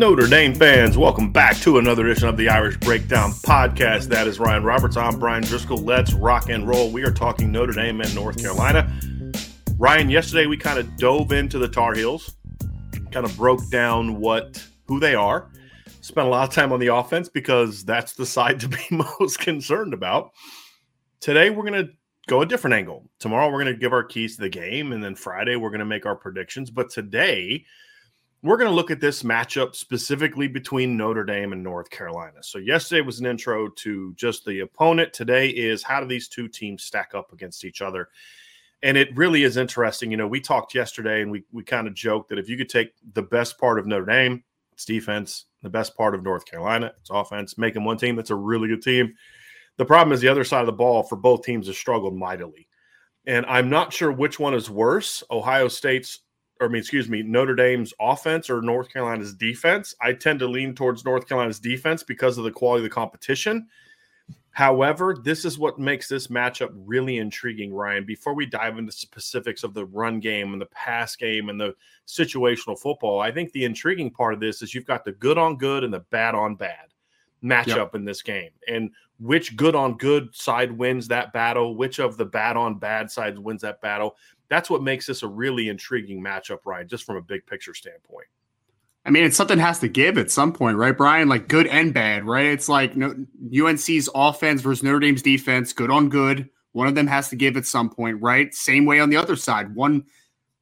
Notre Dame fans, welcome back to another edition of the Irish Breakdown podcast. That is Ryan Roberts. I'm Bryan Driskell. Let's rock and roll. We are talking Notre Dame and North Carolina. Ryan, yesterday we kind of dove into the Tar Heels, kind of broke down what who they are. Spent a lot of time on the offense because that's the side to be most concerned about. Today we're going to go a different angle. Tomorrow we're going to give our keys to the game, and then Friday we're going to make our predictions. But today we're going to look at this matchup specifically between Notre Dame and North Carolina. So, yesterday was an intro to just the opponent. Today is how do these two teams stack up against each other? And it really is interesting. You know, we talked yesterday and we, we kind of joked that if you could take the best part of Notre Dame, it's defense, the best part of North Carolina, it's offense, make them one team that's a really good team. The problem is the other side of the ball for both teams has struggled mightily. And I'm not sure which one is worse Ohio State's or I mean, excuse me, Notre Dame's offense or North Carolina's defense. I tend to lean towards North Carolina's defense because of the quality of the competition. However, this is what makes this matchup really intriguing, Ryan. Before we dive into specifics of the run game and the pass game and the situational football, I think the intriguing part of this is you've got the good on good and the bad on bad matchup yep. in this game. And which good on good side wins that battle, which of the bad on bad sides wins that battle that's what makes this a really intriguing matchup, Ryan, just from a big picture standpoint. I mean, it's something has to give at some point, right, Bryan? Like good and bad, right? It's like no, UNC's offense versus Notre Dame's defense, good on good. One of them has to give at some point, right? Same way on the other side. One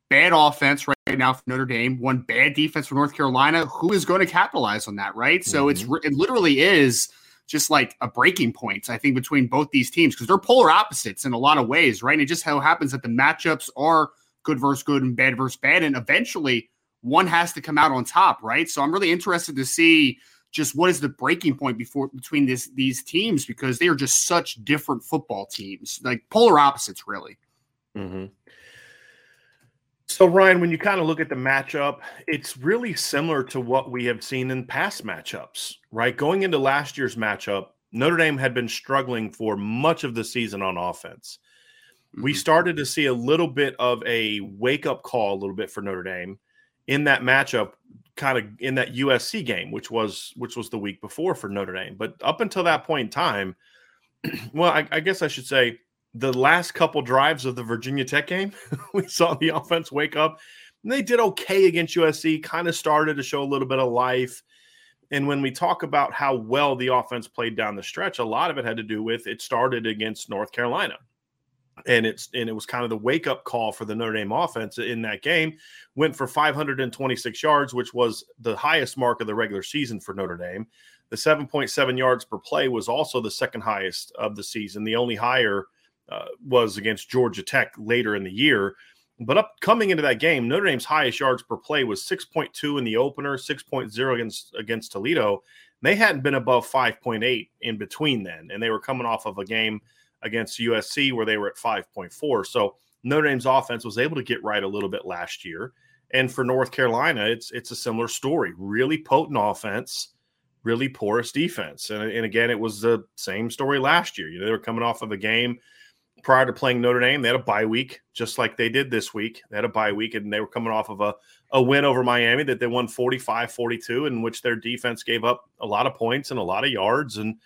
bad offense right now for Notre Dame, one bad defense for North Carolina. Who is going to capitalize on that, right? So mm-hmm. it's it literally is just like a breaking point, I think, between both these teams because they're polar opposites in a lot of ways, right? And it just how happens that the matchups are good versus good and bad versus bad. And eventually one has to come out on top, right? So I'm really interested to see just what is the breaking point before between this these teams because they are just such different football teams, like polar opposites, really. Mm-hmm. So, Ryan, when you kind of look at the matchup, it's really similar to what we have seen in past matchups, right? Going into last year's matchup, Notre Dame had been struggling for much of the season on offense. Mm-hmm. We started to see a little bit of a wake up call, a little bit for Notre Dame in that matchup, kind of in that USC game, which was which was the week before for Notre Dame. But up until that point in time, well, I, I guess I should say the last couple drives of the Virginia Tech game, we saw the offense wake up. And they did okay against USC, kind of started to show a little bit of life. And when we talk about how well the offense played down the stretch, a lot of it had to do with it started against North Carolina. And it's and it was kind of the wake up call for the Notre Dame offense in that game. Went for 526 yards, which was the highest mark of the regular season for Notre Dame. The 7.7 yards per play was also the second highest of the season. The only higher uh, was against Georgia Tech later in the year. But up coming into that game, Notre Dame's highest yards per play was 6.2 in the opener, 6.0 against against Toledo. They hadn't been above 5.8 in between then, and they were coming off of a game against USC where they were at 5.4. So Notre Dame's offense was able to get right a little bit last year. And for North Carolina, it's it's a similar story. Really potent offense, really porous defense. And, and again, it was the same story last year. You know, they were coming off of a game prior to playing Notre Dame, they had a bye week, just like they did this week. They had a bye week, and they were coming off of a, a win over Miami that they won 45 42, in which their defense gave up a lot of points and a lot of yards. And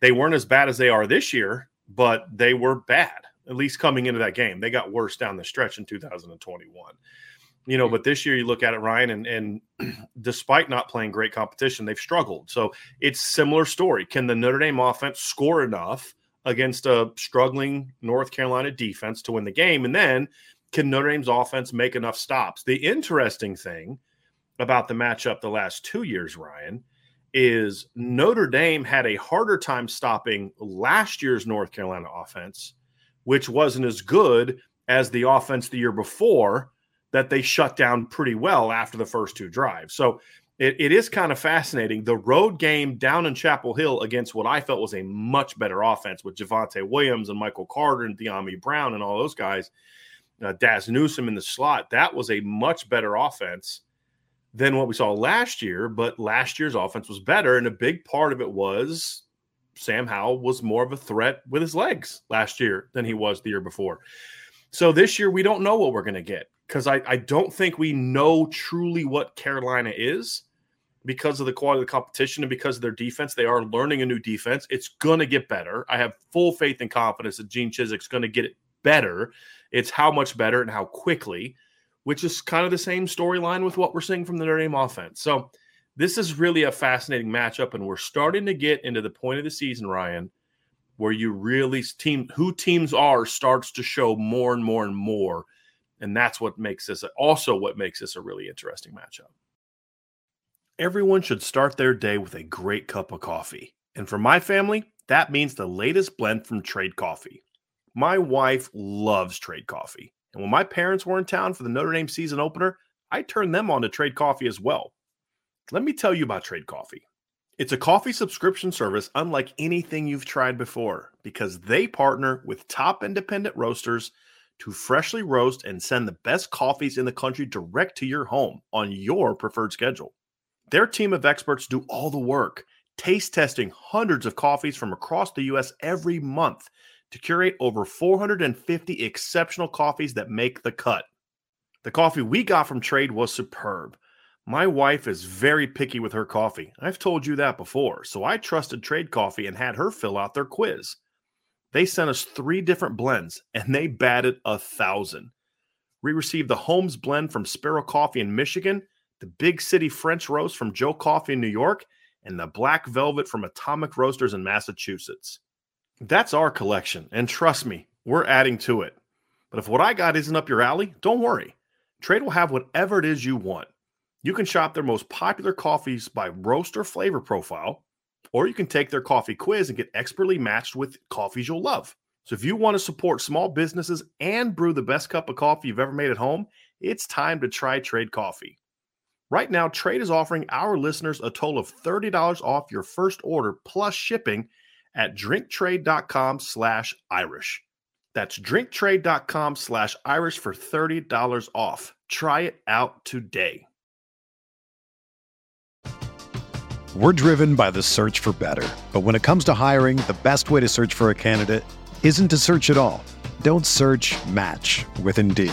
they weren't as bad as they are this year, but they were bad, at least coming into that game. They got worse down the stretch in 2021. You know, but this year you look at it, Ryan, and, and despite not playing great competition, they've struggled. So it's similar story. Can the Notre Dame offense score enough against a struggling North Carolina defense to win the game? And then can Notre Dame's offense make enough stops? The interesting thing about the matchup the last two years, Ryan, is Notre Dame had a harder time stopping last year's North Carolina offense, which wasn't as good as the offense the year before that they shut down pretty well after the first two drives. So it, it is kind of fascinating. The road game down in Chapel Hill against what I felt was a much better offense with Javonte Williams and Michael Carter and Dyami Brown and all those guys, uh, Dazz Newsome in the slot. That was a much better offense than what we saw last year. But last year's offense was better. And a big part of it was Sam Howell was more of a threat with his legs last year than he was the year before. So this year, we don't know what we're going to get because I, I don't think we know truly what Carolina is because of the quality of the competition and because of their defense. They are learning a new defense. It's going to get better. I have full faith and confidence that Gene Chizik's going to get it better. It's how much better and how quickly, which is kind of the same storyline with what we're seeing from the Notre Dame offense. So this is really a fascinating matchup, and we're starting to get into the point of the season, Ryan, where you really team who teams are starts to show more and more and more and that's what makes this also what makes this a really interesting matchup. Everyone should start their day with a great cup of coffee. And for my family, that means the latest blend from Trade Coffee. My wife loves Trade Coffee. And when my parents were in town for the Notre Dame season opener, I turned them on to Trade Coffee as well. Let me tell you about Trade Coffee. It's a coffee subscription service unlike anything you've tried before because they partner with top independent roasters to freshly roast and send the best coffees in the country direct to your home on your preferred schedule. Their team of experts do all the work, taste testing hundreds of coffees from across the US every month to curate over 450 exceptional coffees that make the cut. The coffee we got from Trade was superb. My wife is very picky with her coffee. I've told you that before, so I trusted Trade Coffee and had her fill out their quiz. They sent us three different blends and they batted a thousand. We received the Holmes blend from Sparrow Coffee in Michigan, the Big City French Roast from Joe Coffee in New York, and the Black Velvet from Atomic Roasters in Massachusetts. That's our collection, and trust me, we're adding to it. But if what I got isn't up your alley, don't worry. Trade will have whatever it is you want. You can shop their most popular coffees by roaster flavor profile, or you can take their coffee quiz and get expertly matched with coffees you'll love. So if you want to support small businesses and brew the best cup of coffee you've ever made at home, it's time to try Trade Coffee. Right now, Trade is offering our listeners a total of $30 off your first order plus shipping at drinktrade.com slash Irish. That's drinktrade.com slash Irish for $30 off. Try it out today. We're driven by the search for better. But when it comes to hiring, the best way to search for a candidate isn't to search at all. Don't search match with Indeed.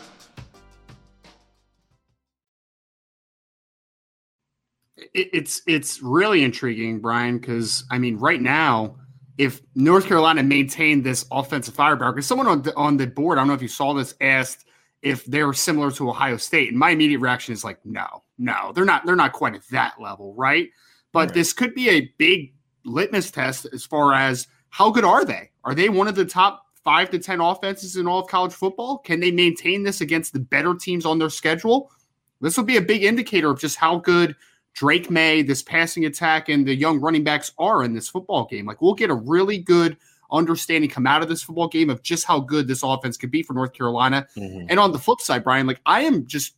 It's it's really intriguing, Bryan, because I mean, right now, if North Carolina maintained this offensive firepower, because someone on the, on the board, I don't know if you saw this, asked – if they're similar to Ohio State. And my immediate reaction is like, no, no, they're not. They're not quite at that level, right? But right. this could be a big litmus test as far as how good are they? Are they one of the top five to ten offenses in all of college football? Can they maintain this against the better teams on their schedule? This will be a big indicator of just how good Drake Maye, this passing attack, and the young running backs are in this football game. Like we'll get a really good understanding come out of this football game of just how good this offense could be for North Carolina. Mm-hmm. And on the flip side, Bryan, like I am just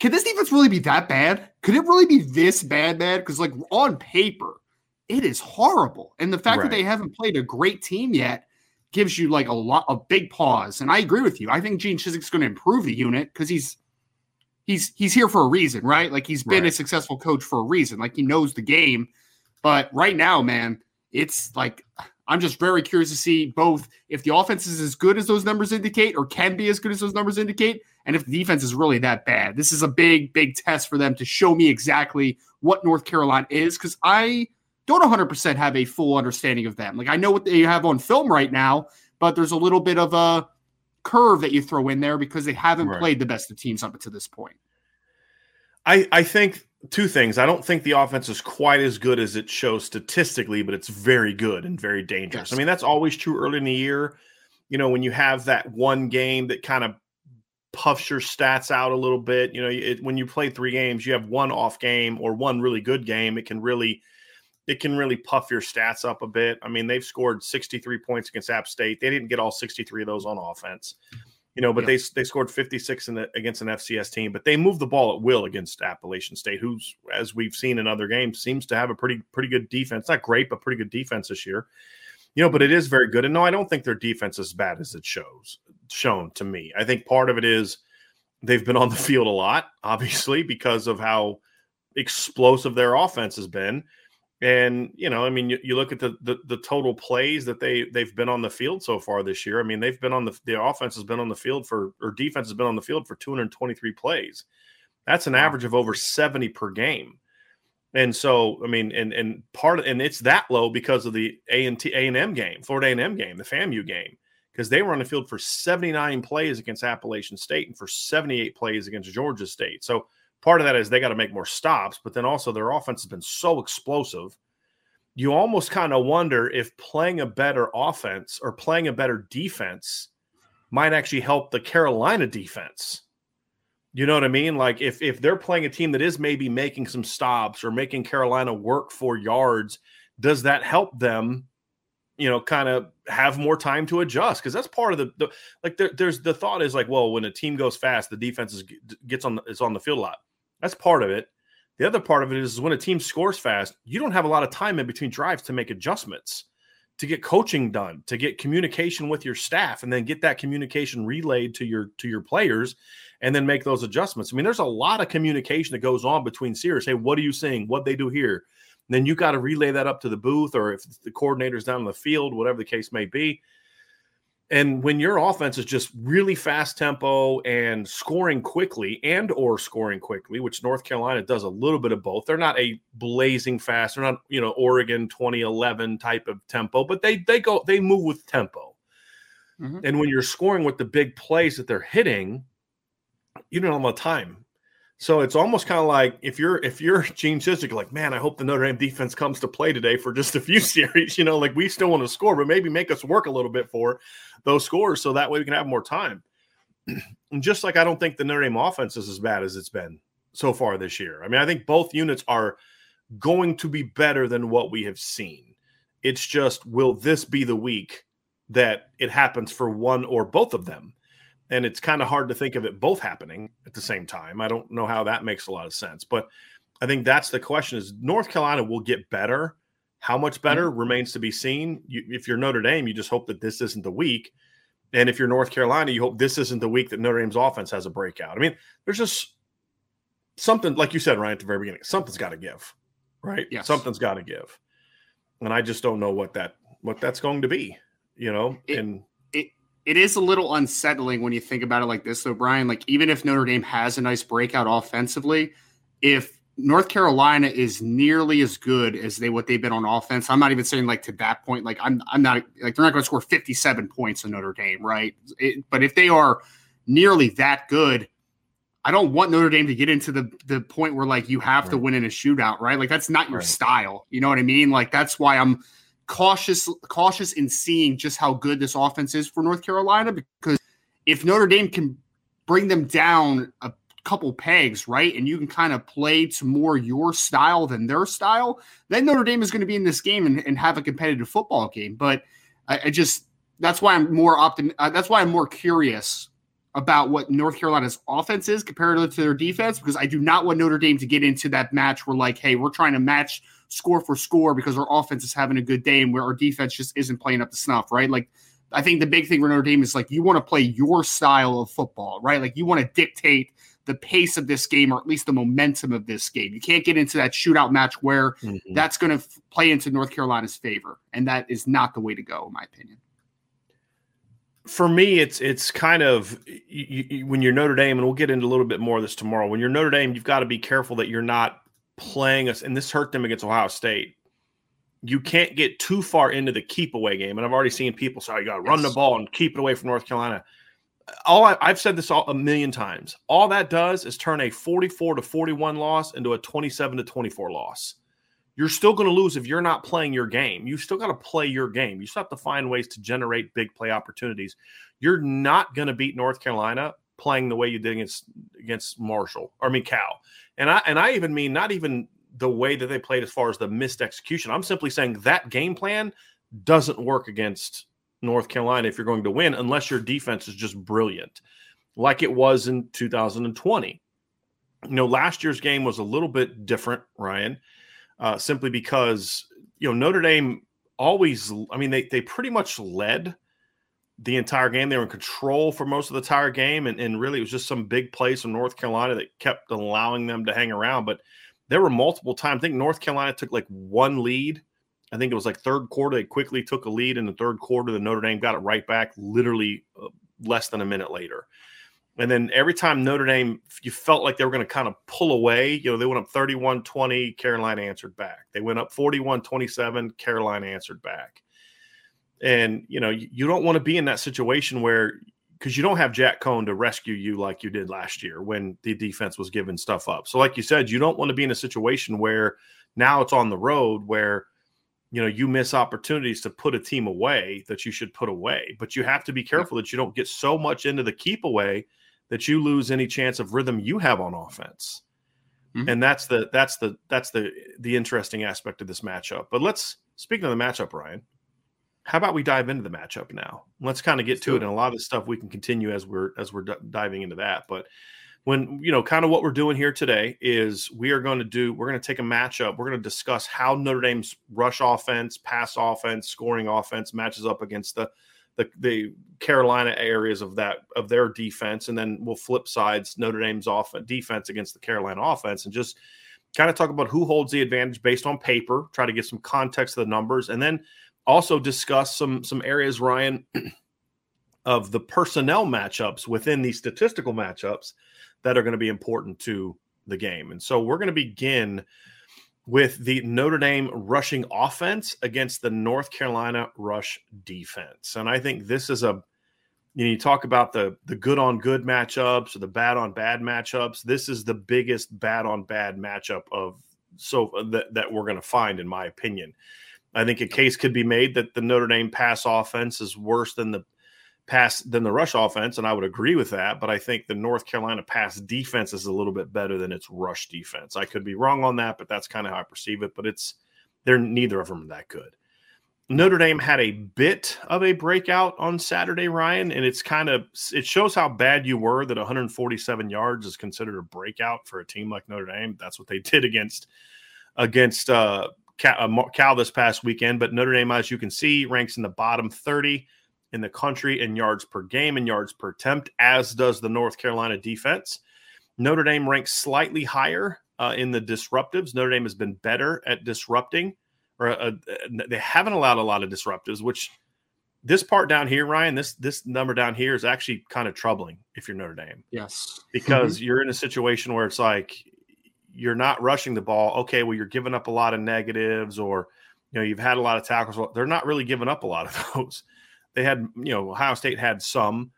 can this defense really be that bad? Could it really be this bad, bad? Because like on paper, it is horrible. And the fact right. that they haven't played a great team yet gives you like a lot of big pause. And I agree with you. I think Gene Chizik's going to improve the unit because he's he's he's here for a reason, right? Like he's been right. a successful coach for a reason. Like he knows the game. But right now, man, it's like I'm just very curious to see both if the offense is as good as those numbers indicate or can be as good as those numbers indicate, and if the defense is really that bad. This is a big, big test for them to show me exactly what North Carolina is because I don't 100% have a full understanding of them. Like I know what they have on film right now, but there's a little bit of a curve that you throw in there because they haven't right. played the best of teams up to this point. I, I think two things. I don't think the offense is quite as good as it shows statistically, but it's very good and very dangerous. Yes. I mean, that's always true early in the year. You know, when you have that one game that kind of puffs your stats out a little bit, you know, it, when you play three games, you have one off game or one really good game, it can really it can really puff your stats up a bit. I mean, they've scored 63 points against App State. They didn't get all 63 of those on offense you know, but they they scored 56 the, against an FCS team, but they moved the ball at will against Appalachian State, who's as we've seen in other games seems to have a pretty pretty good defense. Not great, but pretty good defense this year. You know, but it is very good. And no, I don't think their defense is as bad as it shows shown to me. I think part of it is they've been on the field a lot, obviously, because of how explosive their offense has been. And you know, I mean, you, you look at the, the, the total plays that they they've been on the field so far this year. I mean, they've been on the the offense has been on the field for or defense has been on the field for 223 plays. That's an average of over 70 per game. And so, I mean, and and part of, and it's that low because of the A and T A and M game, Florida A and M game, the FAMU game, because they were on the field for 79 plays against Appalachian State and for 78 plays against Georgia State. So part of that is they got to make more stops, but then also their offense has been so explosive. You almost kind of wonder if playing a better offense or playing a better defense might actually help the Carolina defense. You know what I mean? Like if if they're playing a team that is maybe making some stops or making Carolina work for yards, does that help them? You know, kind of have more time to adjust because that's part of the, the like. There, there's the thought is like, well, when a team goes fast, the defense is, gets on is on the field a lot. That's part of it. The other part of it is when a team scores fast, you don't have a lot of time in between drives to make adjustments, to get coaching done, to get communication with your staff, and then get that communication relayed to your to your players, and then make those adjustments. I mean, there's a lot of communication that goes on between series. Hey, what are you seeing? What they do here? And then you got to relay that up to the booth, or if the coordinator's down in the field, whatever the case may be. And when your offense is just really fast tempo and scoring quickly and or scoring quickly, which North Carolina does a little bit of both. They're not a blazing fast, they're not, you know, Oregon 2011 type of tempo, but they they go they move with tempo. Mm-hmm. And when you're scoring with the big plays that they're hitting, you don't have a lot of time so it's almost kind of like if you're if you're Gene Chizik, like, man, I hope the Notre Dame defense comes to play today for just a few series. You know, like we still want to score, but maybe make us work a little bit for those scores so that way we can have more time. and just like I don't think the Notre Dame offense is as bad as it's been so far this year. I mean, I think both units are going to be better than what we have seen. It's just will this be the week that it happens for one or both of them? And it's kind of hard to think of it both happening at the same time. I don't know how that makes a lot of sense, but I think that's the question: is North Carolina will get better. How much better mm-hmm. remains to be seen. You, if you're Notre Dame, you just hope that this isn't the week, and if you're North Carolina, you hope this isn't the week that Notre Dame's offense has a breakout. I mean, there's just something, like you said, Ryan, at the very beginning. Something's got to give, right? Yes. Something's got to give, and I just don't know what that what that's going to be. You know, it, and it is a little unsettling when you think about it like this, though, Bryan. Like, even if Notre Dame has a nice breakout offensively, if North Carolina is nearly as good as they what they've been on offense, I'm not even saying like to that point. Like, I'm I'm not like they're not going to score 57 points in Notre Dame, right? It, but if they are nearly that good. I don't want Notre Dame to get into the the point where like you have right. to win in a shootout, right? Like that's not your right. style. You know what I mean? Like that's why I'm cautious cautious in seeing just how good this offense is for North Carolina because if Notre Dame can bring them down a couple pegs, right? And you can kind of play to more your style than their style, then Notre Dame is going to be in this game and, and have a competitive football game. But I, I just that's why I'm more optim. Uh, that's why I'm more curious about what North Carolina's offense is compared to their defense because I do not want Notre Dame to get into that match where like, hey, we're trying to match score for score because our offense is having a good day and where our defense just isn't playing up to snuff, right? Like I think the big thing for Notre Dame is like you want to play your style of football, right? Like you want to dictate the pace of this game or at least the momentum of this game. You can't get into that shootout match where mm-hmm. that's going to f- play into North Carolina's favor, and that is not the way to go, in my opinion. For me, it's it's kind of you, you, when you're Notre Dame, and we'll get into a little bit more of this tomorrow. When you're Notre Dame, you've got to be careful that you're not playing us, and this hurt them against Ohio State. You can't get too far into the keep away game, and I've already seen people say, oh, "You got to run the ball and keep it away from North Carolina." all I, have said this all, a million times. All that does is turn a 44 to 41 loss into a 27 to 24 loss. You're still going to lose if you're not playing your game. You still got to play your game. You still have to find ways to generate big play opportunities. You're not going to beat North Carolina playing the way you did against against Marshall. Or I mean Cal. And I and I even mean not even the way that they played as far as the missed execution. I'm simply saying that game plan doesn't work against North Carolina if you're going to win, unless your defense is just brilliant, like it was in 2020. You know, last year's game was a little bit different, Ryan, uh, simply because, you know, Notre Dame always, I mean, they, they pretty much led the entire game. They were in control for most of the entire game. And, and really, it was just some big plays from North Carolina that kept allowing them to hang around. But there were multiple times. I think North Carolina took like one lead I think it was like third quarter. They quickly took a lead in the third quarter. The Notre Dame got it right back, literally uh, less than a minute later. And then every time Notre Dame, you felt like they were going to kind of pull away. You know, they went up 31 20, Carolina answered back. They went up 41 27, Carolina answered back. And, you know, you, you don't want to be in that situation where, because you don't have Jack Coan to rescue you like you did last year when the defense was giving stuff up. So, like you said, you don't want to be in a situation where now it's on the road where you know you miss opportunities to put a team away that you should put away but you have to be careful that you don't get so much into the keep away that you lose any chance of rhythm you have on offense mm-hmm. and that's the that's the that's the the interesting aspect of this matchup but let's speaking of the matchup ryan how about we dive into the matchup now? Let's kind of get to it and a lot of the stuff we can continue as we're as we're d- diving into that but when you know kind of what we're doing here today is we are going to do we're going to take a matchup we're going to discuss how notre dame's rush offense pass offense scoring offense matches up against the the, the carolina areas of that of their defense and then we'll flip sides notre dame's off defense against the carolina offense and just kind of talk about who holds the advantage based on paper try to get some context of the numbers and then also discuss some some areas ryan of the personnel matchups within these statistical matchups that are going to be important to the game. And so we're going to begin with the Notre Dame rushing offense against the North Carolina rush defense. And I think this is a you, know, you talk about the the good on good matchups or the bad on bad matchups. This is the biggest bad on bad matchup of so uh, that, that we're going to find, in my opinion. I think a case could be made that the Notre Dame pass offense is worse than the pass than the rush offense, and I would agree with that. But I think the North Carolina pass defense is a little bit better than its rush defense. I could be wrong on that, but that's kind of how I perceive it. But it's they're neither of them that good. Notre Dame had a bit of a breakout on Saturday, Ryan, and it's kind of it shows how bad you were that 147 yards is considered a breakout for a team like Notre Dame. That's what they did against against uh, Cal, uh, Cal this past weekend. But Notre Dame, as you can see, ranks in the bottom 30 in the country in yards per game and yards per attempt, as does the North Carolina defense. Notre Dame ranks slightly higher uh, in the disruptives. Notre Dame has been better at disrupting, or uh, they haven't allowed a lot of disruptives. Which this part down here, Ryan, this this number down here is actually kind of troubling if you're Notre Dame. Yes, because mm-hmm. you're in a situation where it's like you're not rushing the ball. Okay, well you're giving up a lot of negatives, or you know you've had a lot of tackles. They're not really giving up a lot of those. They had, you know, Ohio State had some,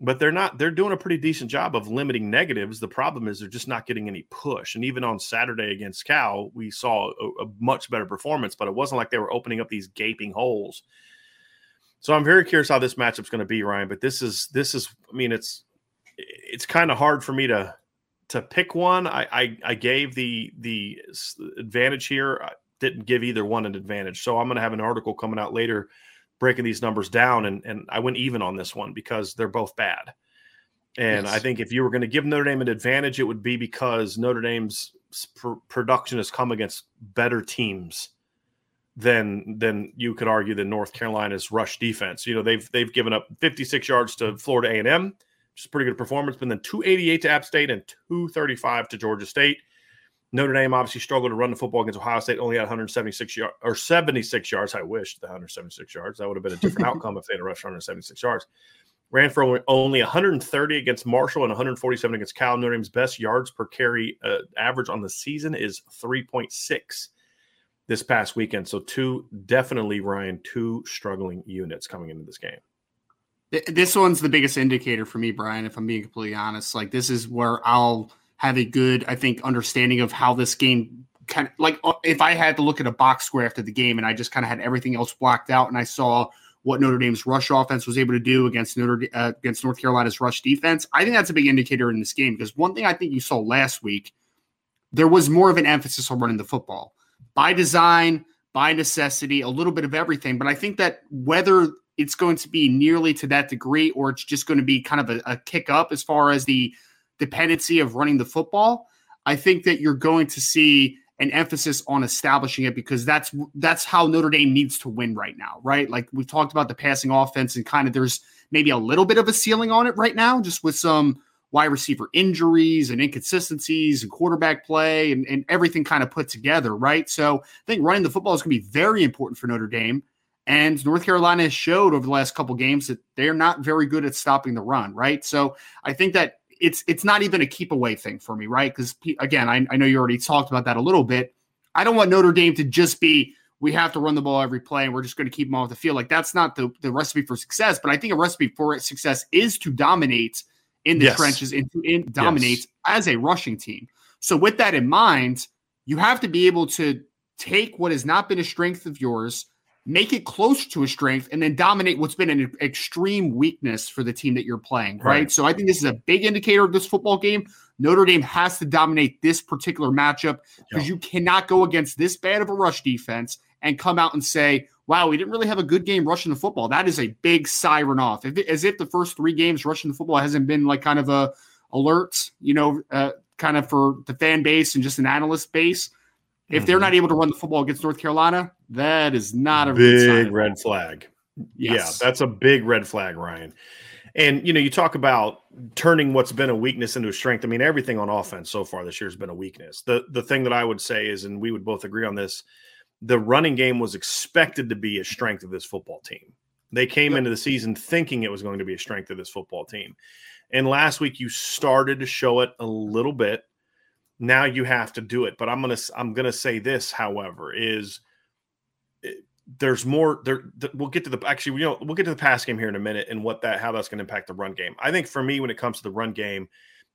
but they're not they're doing a pretty decent job of limiting negatives the problem is they're just not getting any push and even on saturday against cal we saw a, a, much better performance but it wasn't like they were opening up these gaping holes so i'm very curious how this matchup's going to be ryan but this is this is i mean it's it's kind of hard for me to to pick one I, I i gave the the advantage here I didn't give either one an advantage so i'm going to have an article coming out later breaking these numbers down, and and I went even on this one because they're both bad. And yes. I think if you were going to give Notre Dame an advantage, it would be because Notre Dame's pr- production has come against better teams than than you could argue than North Carolina's rush defense. You know, they've they've given up 56 yards to Florida A&M, which is a pretty good performance, but then 288 to App State and 235 to Georgia State. Notre Dame obviously struggled to run the football against Ohio State, only had 176 yards or 76 yards. I wish the 176 yards. That would have been a different outcome if they had rushed 176 yards. Ran for only 130 against Marshall and 147 against Cal. Notre Dame's best yards per carry uh, average on the season is 3.6 this past weekend. So, two definitely, Ryan, two struggling units coming into this game. This one's the biggest indicator for me, Brian, if I'm being completely honest. Like, this is where I'll have a good, I think, understanding of how this game kind of like uh, if I had to look at a box score after the game and I just kind of had everything else blocked out and I saw what Notre Dame's rush offense was able to do against Notre uh, against North Carolina's rush defense, I think that's a big indicator in this game because one thing I think you saw last week, there was more of an emphasis on running the football by design, by necessity, a little bit of everything. But I think that whether it's going to be nearly to that degree or it's just going to be kind of a, a kick up as far as the dependency of running the football, I think that you're going to see an emphasis on establishing it because that's that's how Notre Dame needs to win right now, right? Like we've talked about the passing offense and kind of there's maybe a little bit of a ceiling on it right now, just with some wide receiver injuries and inconsistencies and quarterback play and, and everything kind of put together, right? So I think running the football is going to be very important for Notre Dame. And North Carolina has showed over the last couple games that they're not very good at stopping the run, right? So I think that it's it's not even a keep away thing for me, right? Because again, I, I know you already talked about that a little bit. I don't want Notre Dame to just be we have to run the ball every play and we're just going to keep them off the field. Like that's not the, the recipe for success. But I think a recipe for success is to dominate in the yes. trenches and to in, dominate yes. as a rushing team. So with that in mind, you have to be able to take what has not been a strength of yours make it close to a strength, and then dominate what's been an extreme weakness for the team that you're playing, right? right? So I think this is a big indicator of this football game. Notre Dame has to dominate this particular matchup because you cannot go against this bad of a rush defense and come out and say, wow, we didn't really have a good game rushing the football. That is a big siren off. If it, as if the first three games rushing the football hasn't been like kind of a alert, you know, uh, kind of for the fan base and just an analyst base. If they're mm-hmm. not able to run the football against North Carolina, that is not a big red flag. Yes. Yeah, that's a big red flag, Ryan. And you know, you talk about turning what's been a weakness into a strength. I mean, everything on offense so far this year has been a weakness. The the thing that I would say is, and we would both agree on this, the running game was expected to be a strength of this football team. They came yep. into the season thinking it was going to be a strength of this football team. And last week you started to show it a little bit now you have to do it but i'm gonna i'm gonna say this however is eh, there's more there we'll get to the actually you know we'll get to the pass game here in a minute and what that how that's going to impact the run game i think for me when it comes to the run game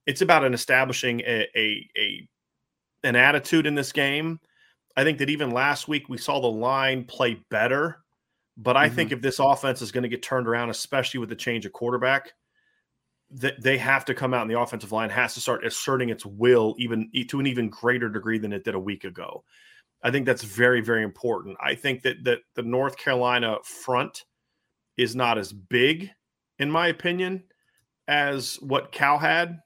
it's about an establishing a, a, a an attitude in this game i think that even last week we saw the line play better but i mm-hmm. think if this offense is going to get turned around especially with the change of quarterback that they have to come out and the offensive line has to start asserting its will even to an even greater degree than it did a week ago. I think that's very, very important. I think that that the North Carolina front is not as big, in my opinion, as what Cal had.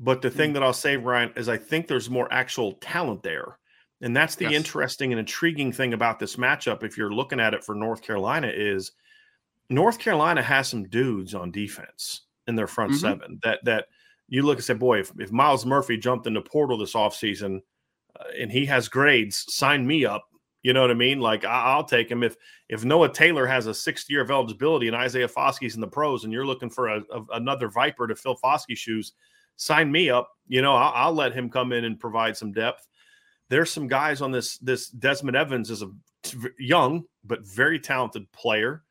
But the thing mm. that I'll say, Ryan, is I think there's more actual talent there. And that's the yes. interesting and intriguing thing about this matchup, if you're looking at it for North Carolina, is North Carolina has some dudes on defense in their front mm-hmm. seven. That that you look and say, boy, if, if Myles Murphy jumped in the portal this offseason uh, and he has grades, sign me up. You know what I mean? Like I, will take him if if Noah Taylor has a sixth year of eligibility and Isaiah Foskey's in the pros, and you're looking for a, a, another Viper to fill Foskey's shoes, sign me up. You know, I'll, I'll let him come in and provide some depth. There's some guys on this. This Desmond Evans is a young but very talented player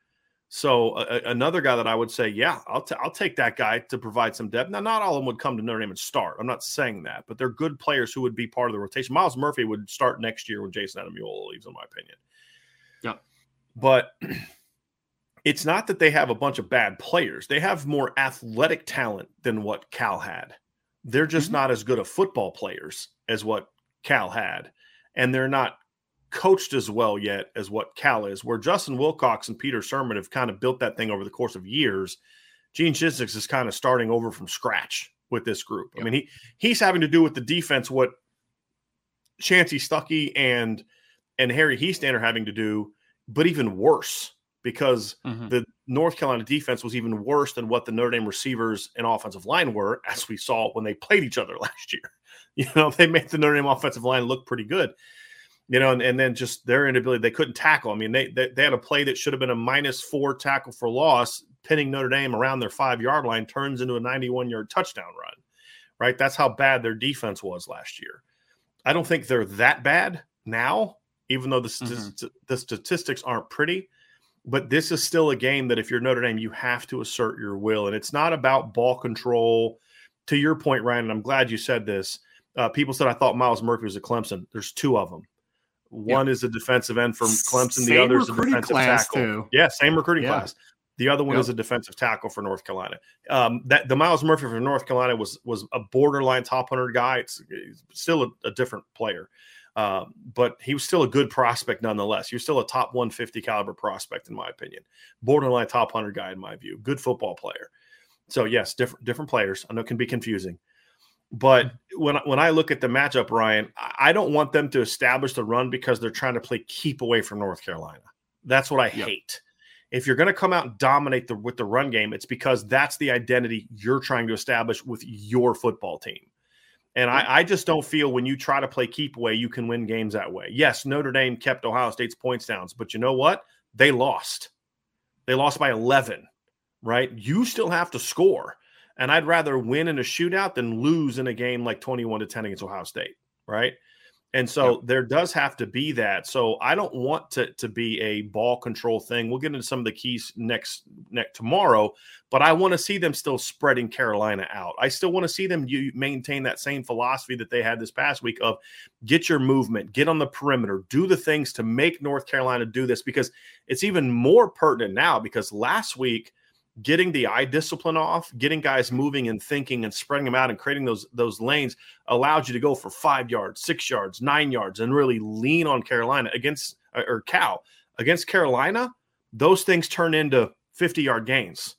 So another guy that I would say, yeah, I'll t- I'll take that guy to provide some depth. Now, not all of them would come to Notre Dame and start. I'm not saying that, but they're good players who would be part of the rotation. Myles Murphy would start next year when Jayson Ademilola leaves, in my opinion. Yeah, but it's not that they have a bunch of bad players. They have more athletic talent than what Cal had. They're just mm-hmm. not as good of football players as what Cal had, and they're not coached as well yet as what Cal is, where Justin Wilcox and Peter Sirmon have kind of built that thing over the course of years. Gene Chizik is kind of starting over from scratch with this group. Yep. I mean, he he's having to do with the defense what Chansi Stuckey and and Harry Hiestand are having to do, but even worse because mm-hmm. the North Carolina defense was even worse than what the Notre Dame receivers and offensive line were, as we saw when they played each other last year. You know, they made the Notre Dame offensive line look pretty good you know, and, and then just their inability, they couldn't tackle. I mean, they, they, they had a play that should have been a minus four tackle for loss, pinning Notre Dame around their five yard line, turns into a 91 yard touchdown run, right? That's how bad their defense was last year. I don't think they're that bad now, even though the, mm-hmm. the statistics aren't pretty. But this is still a game that if you're Notre Dame, you have to assert your will. And it's not about ball control. To your point, Ryan, and I'm glad you said this. Uh, people said I thought Myles Murphy was a Clemson. There's two of them. One yep. is a defensive end from Clemson. Same the other is a defensive tackle. Too. Yeah, same recruiting yeah. class. The other one yep. is a defensive tackle for North Carolina. Um, that the Myles Murphy from North Carolina was was a borderline top hundred guy. It's, it's still a, a, different player, um, but he was still a good prospect nonetheless. You're still a top 150 caliber prospect in my opinion. Borderline top hundred guy in my view. Good football player. So yes, different different players. I know it can be confusing. But mm-hmm. when when I look at the matchup, Ryan, I don't want them to establish the run because they're trying to play keep away from North Carolina. That's what I yep. hate. If you're going to come out and dominate the with the run game, it's because that's the identity you're trying to establish with your football team. And I, I, just don't feel when you try to play keep away, you can win games that way. Yes, Notre Dame kept Ohio State's points down, but you know what? They lost. They lost by 11, right? You still have to score. And I'd rather win in a shootout than lose in a game like 21 to 10 against Ohio State. Right. And so yep. there does have to be that. So I don't want to, to be a ball control thing. We'll get into some of the keys next next tomorrow, but I want to see them still spreading Carolina out. I still want to see them you maintain that same philosophy that they had this past week of get your movement, get on the perimeter, do the things to make North Carolina do this because it's even more pertinent now because last week – getting the eye discipline off, getting guys moving and thinking and spreading them out and creating those those lanes allowed you to go for five yards, six yards, nine yards, and really lean on Carolina against uh, or Cal against Carolina. Those things turn into fifty yard gains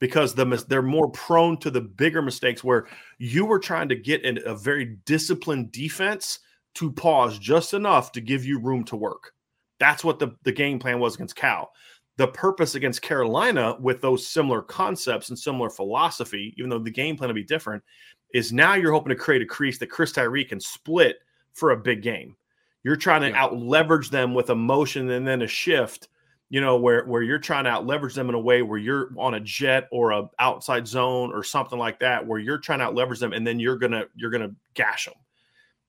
because the they're more prone to the bigger mistakes where you were trying to get in a very disciplined defense to pause just enough to give you room to work. That's what the, the game plan was against Cal the purpose against Carolina with those similar concepts and similar philosophy, even though the game plan will be different, is now you're hoping to create a crease that Chris Tyree can split for a big game. You're trying to yeah. out leverage them with a motion and then a shift, you know, where where you're trying to out leverage them in a way where you're on a jet or a outside zone or something like that, where you're trying to out leverage them and then you're gonna you're gonna gash them.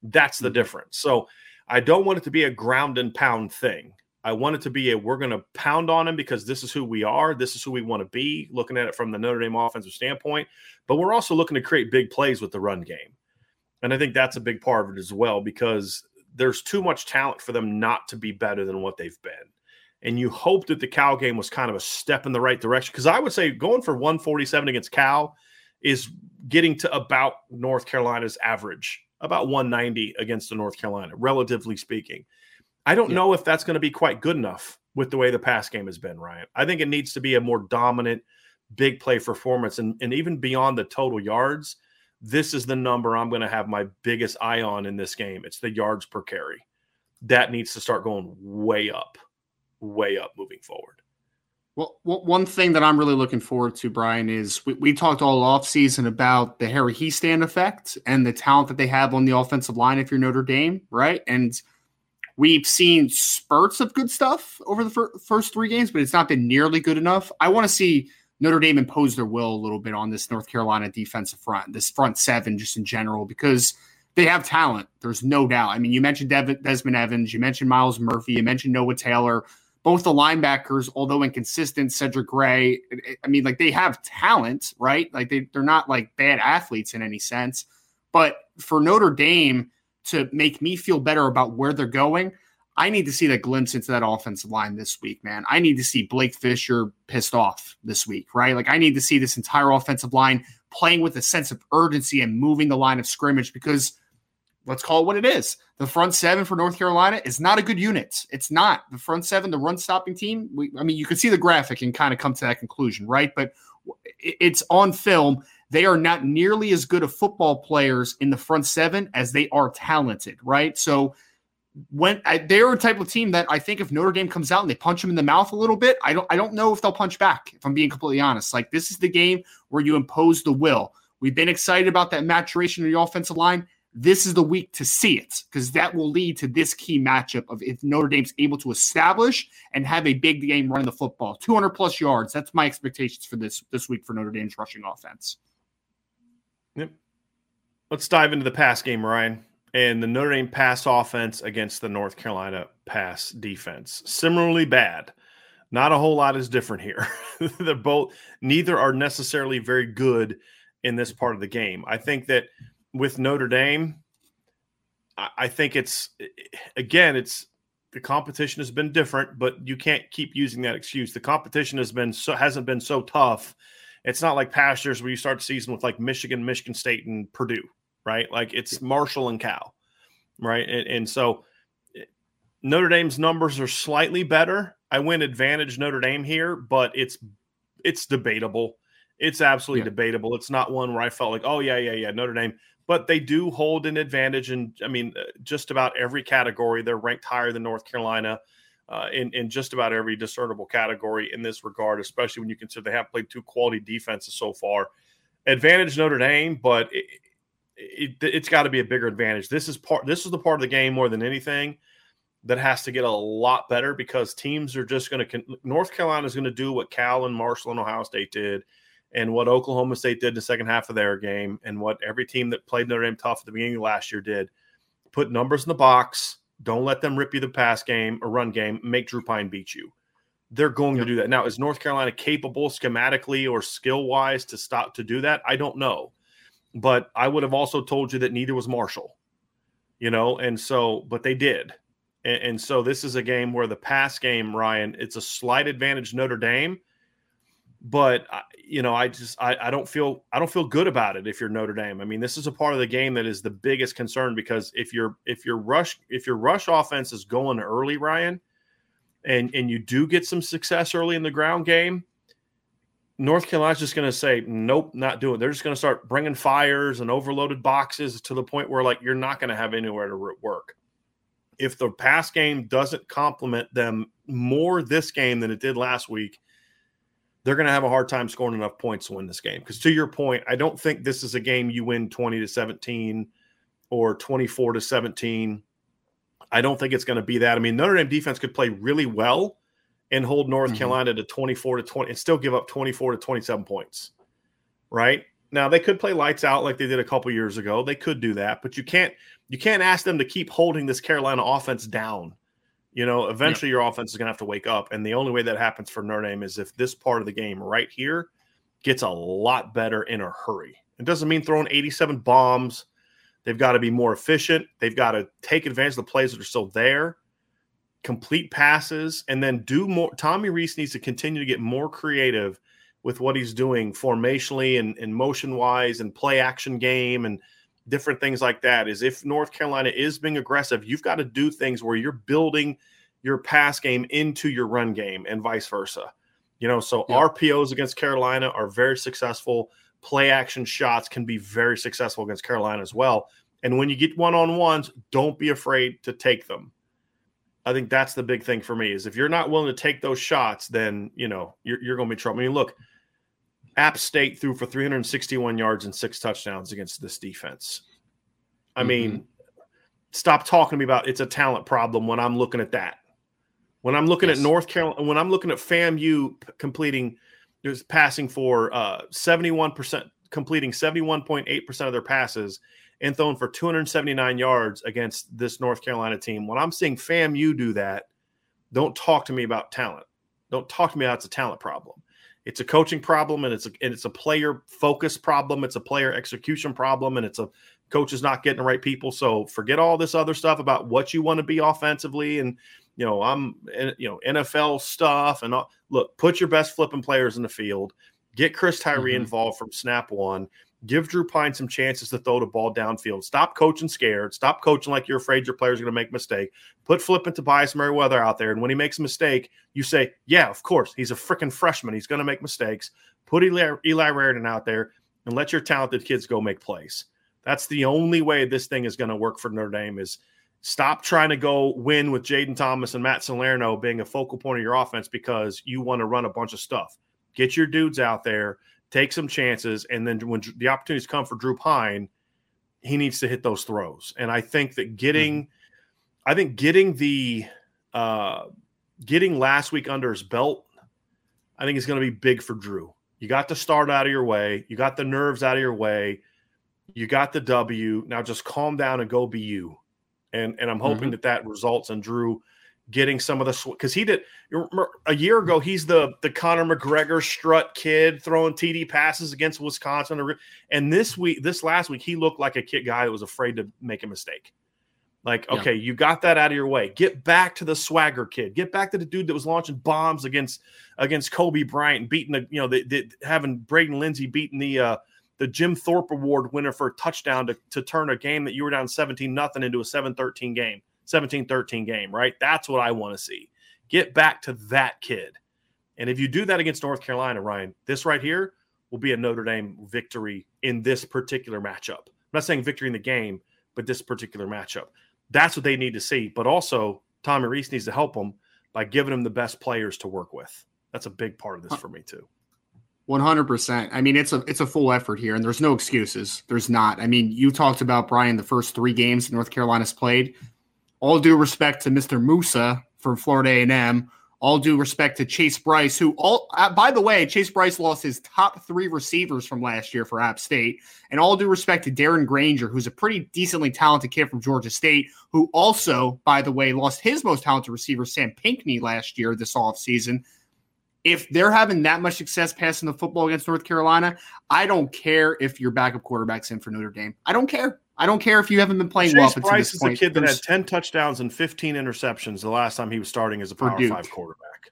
That's the mm-hmm. difference. So I don't want it to be a ground and pound thing. I want it to be a we're going to pound on him because this is who we are. This is who we want to be, looking at it from the Notre Dame offensive standpoint. But we're also looking to create big plays with the run game. And I think that's a big part of it as well because there's too much talent for them not to be better than what they've been. And you hope that the Cal game was kind of a step in the right direction. Because I would say going for 147 against Cal is getting to about North Carolina's average, about 190 against the North Carolina, relatively speaking. I don't yeah. know if that's going to be quite good enough with the way the pass game has been, Ryan. I think it needs to be a more dominant, big play performance. And, and even beyond the total yards, this is the number I'm going to have my biggest eye on in this game. It's the yards per carry. That needs to start going way up, way up moving forward. Well, one thing that I'm really looking forward to, Bryan, is we, we talked all offseason about the Harry Hiestand effect and the talent that they have on the offensive line if you're Notre Dame, right? And – We've seen spurts of good stuff over the fir- first three games, but it's not been nearly good enough. I want to see Notre Dame impose their will a little bit on this North Carolina defensive front, this front seven, just in general, because they have talent. There's no doubt. I mean, you mentioned Dev- Desmond Evans, you mentioned Myles Murphy, you mentioned Noah Taylor, both the linebackers, although inconsistent, Cedric Gray, I mean, like they have talent, right? Like they, they're not like bad athletes in any sense. But for Notre Dame to make me feel better about where they're going, I need to see that glimpse into that offensive line this week, man. I need to see Blake Fisher pissed off this week, right? Like I need to see this entire offensive line playing with a sense of urgency and moving the line of scrimmage because let's call it what it is. The front seven for North Carolina is not a good unit. It's not the front seven, the run stopping team. We, I mean, you can see the graphic and kind of come to that conclusion, right? But it's on film. They are not nearly as good of football players in the front seven as they are talented, right? So when I, they're a type of team that I think if Notre Dame comes out and they punch them in the mouth a little bit, I don't I don't know if they'll punch back. If I'm being completely honest, like this is the game where you impose the will. We've been excited about that maturation of the offensive line. This is the week to see it because that will lead to this key matchup of if Notre Dame's able to establish and have a big game running the football, 200 plus yards. That's my expectations for this this week for Notre Dame's rushing offense. Yep. Let's dive into the pass game, Ryan and the Notre Dame pass offense against the North Carolina pass defense. Similarly bad. Not a whole lot is different here. They're both neither are necessarily very good in this part of the game. I think that with Notre Dame, I think it's again, it's the competition has been different, but you can't keep using that excuse. The competition has been so hasn't been so tough. It's not like past years where you start the season with like Michigan, Michigan State, and Purdue right? Like it's Marshall and Cal, right? And, and, so eh, Notre Dame's numbers are slightly better. I win advantage Notre Dame here, but it's it's debatable. It's absolutely yeah. debatable. It's not one where I felt like, oh yeah, yeah, yeah, Notre Dame. But they do hold an advantage in, I mean, uh, just about every category. They're ranked higher than North Carolina. Uh, in, in just about every discernible category in this regard, especially when you consider they have played two quality defenses so far. Advantage Notre Dame, but it, it, it's got to be a bigger advantage. This is part. This is the part of the game more than anything that has to get a lot better because teams are just going to. North Carolina is going to do what Cal and Marshall and Ohio State did, and what Oklahoma State did in the second half of their game, and what every team that played Notre Dame tough at the beginning of last year did. Put numbers in the box. Don't let them rip you the pass game or run game. Make Drew Pyne beat you. They're going yep. to do that. Now, is North Carolina capable schematically or skill wise to stop to do that? I don't know but I would have also told you that neither was Marshall, you know, and so, but they did. And, and, so this is a game where the pass game, Ryan, it's a slight advantage Notre Dame, but uh, you know, I just, I, I don't feel, I don't feel good about it if you're Notre Dame. I mean, this is a part of the game that is the biggest concern because if you're, if your rush, if your rush offense is going early, Ryan, and, and you do get some success early in the ground game, North Carolina's just going to say, nope, not doing. They're just going to start bringing fires and overloaded boxes to the point where like you're not going to have anywhere to work. If the pass game doesn't complement them more this game than it did last week, they're going to have a hard time scoring enough points to win this game. Because to your point, I don't think this is a game you win 20 to 17 or 24 to 17. I don't think it's going to be that. I mean, Notre Dame defense could play really well and hold North mm-hmm. Carolina to 24 to 20 and still give up 24 to 27 points. Right? Now they could play lights out like they did a couple years ago. They could do that, but you can't you can't ask them to keep holding this Carolina offense down. You know, eventually yeah. your offense is going to have to wake up, and the only way that happens for Notre Dame is if this part of the game right here gets a lot better in a hurry. It doesn't mean throwing 87 bombs. They've got to be more efficient. They've got to take advantage of the plays that are still there complete passes, and then do more. Tommy Rees needs to continue to get more creative with what he's doing formationally and, and motion wise and play action game and different things like that. Is if North Carolina is being aggressive, you've got to do things where you're building your pass game into your run game and vice versa. You know, so yeah. RPOs against Carolina are very successful. Play action shots can be very successful against Carolina as well. And when you get one on ones, don't be afraid to take them. I think that's the big thing for me is if you're not willing to take those shots, then you know you're, you're going to be trouble. I mean, look, App State threw for 361 yards and six touchdowns against this defense. I mm-hmm. mean, stop talking to me about it's a talent problem when I'm looking at that. When I'm looking yes. at North Carolina, when I'm looking at FAMU completing, there's passing for uh, 71%, completing 71.8% of their passes and thrown for 279 yards against this North Carolina team. When I'm seeing FAMU do that, don't talk to me about talent. Don't talk to me about it's a talent problem. It's a coaching problem, and it's a and it's a player focus problem. It's a player execution problem, and it's a coach is not getting the right people. So forget all this other stuff about what you want to be offensively, and you know I'm you know NFL stuff and all. look, put your best flipping players in the field. Get Chris Tyree mm-hmm. involved from snap one. Give Drew Pyne some chances to throw the ball downfield. Stop coaching scared. Stop coaching like you're afraid your player's are going to make a mistake. Put Flip into Tobias Merriweather out there. And when he makes a mistake, you say, yeah, of course. He's a freaking freshman. He's going to make mistakes. Put Eli, Eli Raridon out there and let your talented kids go make plays. That's the only way this thing is going to work for Notre Dame is stop trying to go win with Jayden Thomas and Matt Salerno being a focal point of your offense because you want to run a bunch of stuff. Get your dudes out there – take some chances, and then when the opportunities come for Drew Pyne, he needs to hit those throws. And I think that getting, mm-hmm. I think getting the, uh, getting last week under his belt, I think is going to be big for Drew. You got the start out of your way, you got the nerves out of your way, you got the W. Now just calm down and go be you. And and I'm hoping mm-hmm. that that results in Drew getting some of the because he did a year ago. He's the the Conor McGregor strut kid throwing TD passes against Wisconsin, and this week, this last week, he looked like a kid guy that was afraid to make a mistake. Like, okay, yeah. you got that out of your way. Get back to the swagger kid. Get back to the dude that was launching bombs against against Coby Bryant beating the you know the, the having Braden Lenzy beating the uh, the Jim Thorpe Award winner for a touchdown to, to turn a game that you were down 17 nothing into a 7-13 game. 17 13 game, right? That's what I want to see. Get back to that kid. And if you do that against North Carolina, Ryan, this right here will be a Notre Dame victory in this particular matchup. I'm not saying victory in the game, but this particular matchup. That's what they need to see. But also, Tommy Rees needs to help them by giving them the best players to work with. That's a big part of this for me too. 100%. I mean, it's a it's a full effort here and there's no excuses. There's not. I mean, you talked about Brian the first 3 games North Carolina's played all due respect to Mr. Moussa from Florida A&M. All due respect to Chase Brice, who all uh, by the way, Chase Brice lost his top three receivers from last year for App State, and all due respect to Darren Grainger, who's a pretty decently talented kid from Georgia State, who also, by the way, lost his most talented receiver, Sam Pinckney, last year this offseason. If they're having that much success passing the football against North Carolina, I don't care if your backup quarterback's in for Notre Dame. I don't care. I don't care if you haven't been playing Chase well. Brice is a kid that had ten touchdowns and fifteen interceptions the last time he was starting as a Power Five quarterback.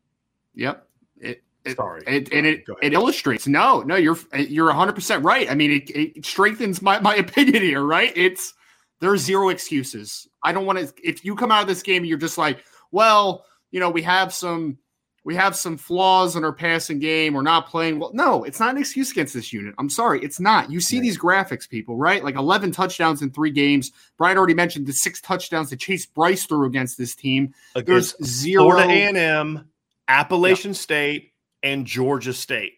Yep. It, it, Sorry, it, and it it illustrates. No, no, you're you're 100 percent right. I mean, it, it strengthens my my opinion here. Right? It's there's zero excuses. I don't want to. If you come out of this game, you're just like, well, you know, we have some we have some flaws in our passing game. We're not playing well. No, it's not an excuse against this unit. I'm sorry, it's not. You see these graphics, people, right? Like 11 touchdowns in three games. Brian already mentioned the six touchdowns that Chase Brice threw against this team. Against There's zero. Florida A&M, Appalachian yep. State, and Georgia State.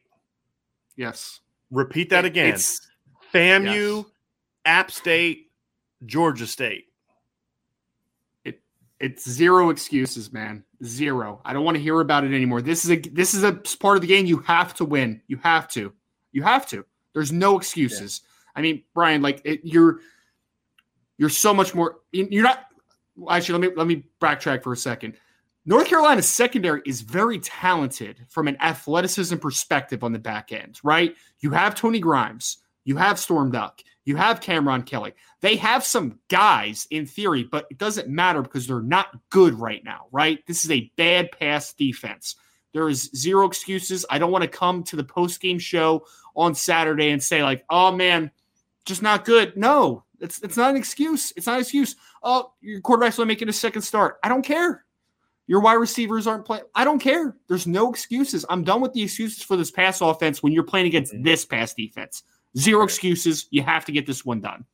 Yes. Repeat that again. It's, FAMU, yes. App State, Georgia State. It's zero excuses, man. Zero. I don't want to hear about it anymore. This is a this is a part of the game you have to win. You have to. You have to. There's no excuses. Yeah. I mean, Brian, like it, you're you're so much more. You're not. Actually, let me let me backtrack for a second. North Carolina's secondary is very talented from an athleticism perspective on the back end, right? You have Tony Grimes, you have Storm Duck, you have Cameron Kelly. They have some guys in theory, but it doesn't matter because they're not good right now, right? This is a bad pass defense. There is zero excuses. I don't want to come to the post game show on Saturday and say, like, oh man, just not good. No, it's it's not an excuse. It's not an excuse. Oh, your quarterback's only making a second start. I don't care. Your wide receivers aren't playing. I don't care. There's no excuses. I'm done with the excuses for this pass offense when you're playing against mm-hmm. this pass defense. Zero excuses. You have to get this one done.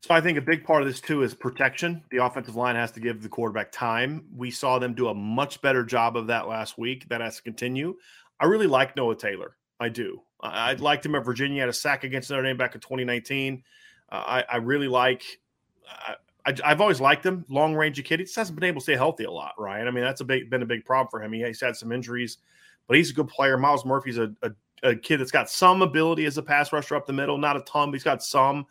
So I think a big part of this too is protection. The offensive line has to give the quarterback time. We saw them do a much better job of that last week. That has to continue. I really like Noah Taylor. I do. I, liked him at Virginia. Had a sack against Notre Dame back in 2019. Uh, I, I, really like. I, have always liked him. Long range kid. He just hasn't been able to stay healthy a lot, Ryan. I mean, that's a big, been a big problem for him. He, he's had some injuries, but he's a good player. Myles Murphy's a, a, a kid that's got some ability as a pass rusher up the middle, not a ton, but he's got some.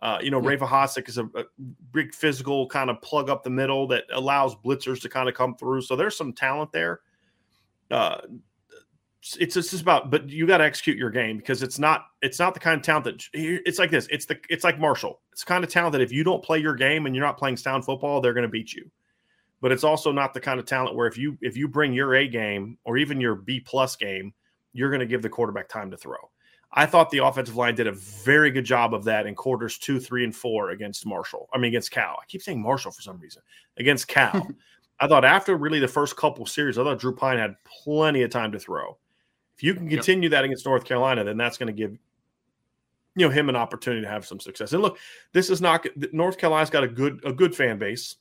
Uh, you know, yeah. Ray Vohasek is a, a, big physical kind of plug up the middle that allows blitzers to kind of come through. So there's some talent there. Uh, it's just about, but you got to execute your game because it's not it's not the kind of talent that it's like this. It's the it's like Marshall. It's kind of talent that if you don't play your game and you're not playing sound football, they're going to beat you. But it's also not the kind of talent where if you if you bring your A game or even your B plus game, you're going to give the quarterback time to throw. I thought the offensive line did a very good job of that in quarters two, three, and four against Marshall. I mean, against Cal. I keep saying Marshall for some reason. Against Cal. I thought after really the first couple series, I thought Drew Pyne had plenty of time to throw. If you can continue yep. that against North Carolina, then that's going to give you know him an opportunity to have some success. And look, this is not North Carolina's got a good a good fan base.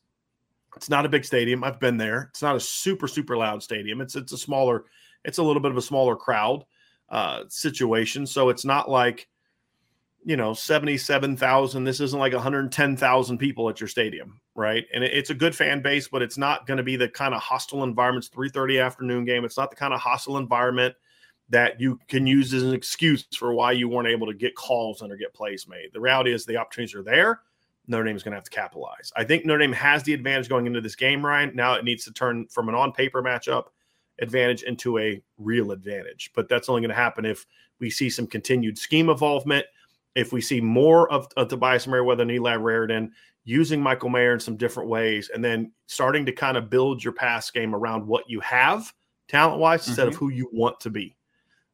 It's not a big stadium. I've been there. It's not a super super loud stadium. It's it's a smaller. It's a little bit of a smaller crowd uh, situation. So it's not like, you know, 77,000. This isn't like 110,000 people at your stadium, right? And it, it's a good fan base, but it's not going to be the kind of hostile environments, 3.30 afternoon game. It's not the kind of hostile environment that you can use as an excuse for why you weren't able to get calls and or get plays made. The reality is the opportunities are there. Notre Dame is going to have to capitalize. I think Notre Dame has the advantage going into this game, Ryan. Now it needs to turn from an on paper matchup advantage into a real advantage. But that's only going to happen if we see some continued scheme involvement, if we see more of, of Tobias Merriweather and Eli Raridon using Michael Mayer in some different ways, and then starting to kind of build your pass game around what you have talent wise mm-hmm. instead of mm-hmm. who you want to be.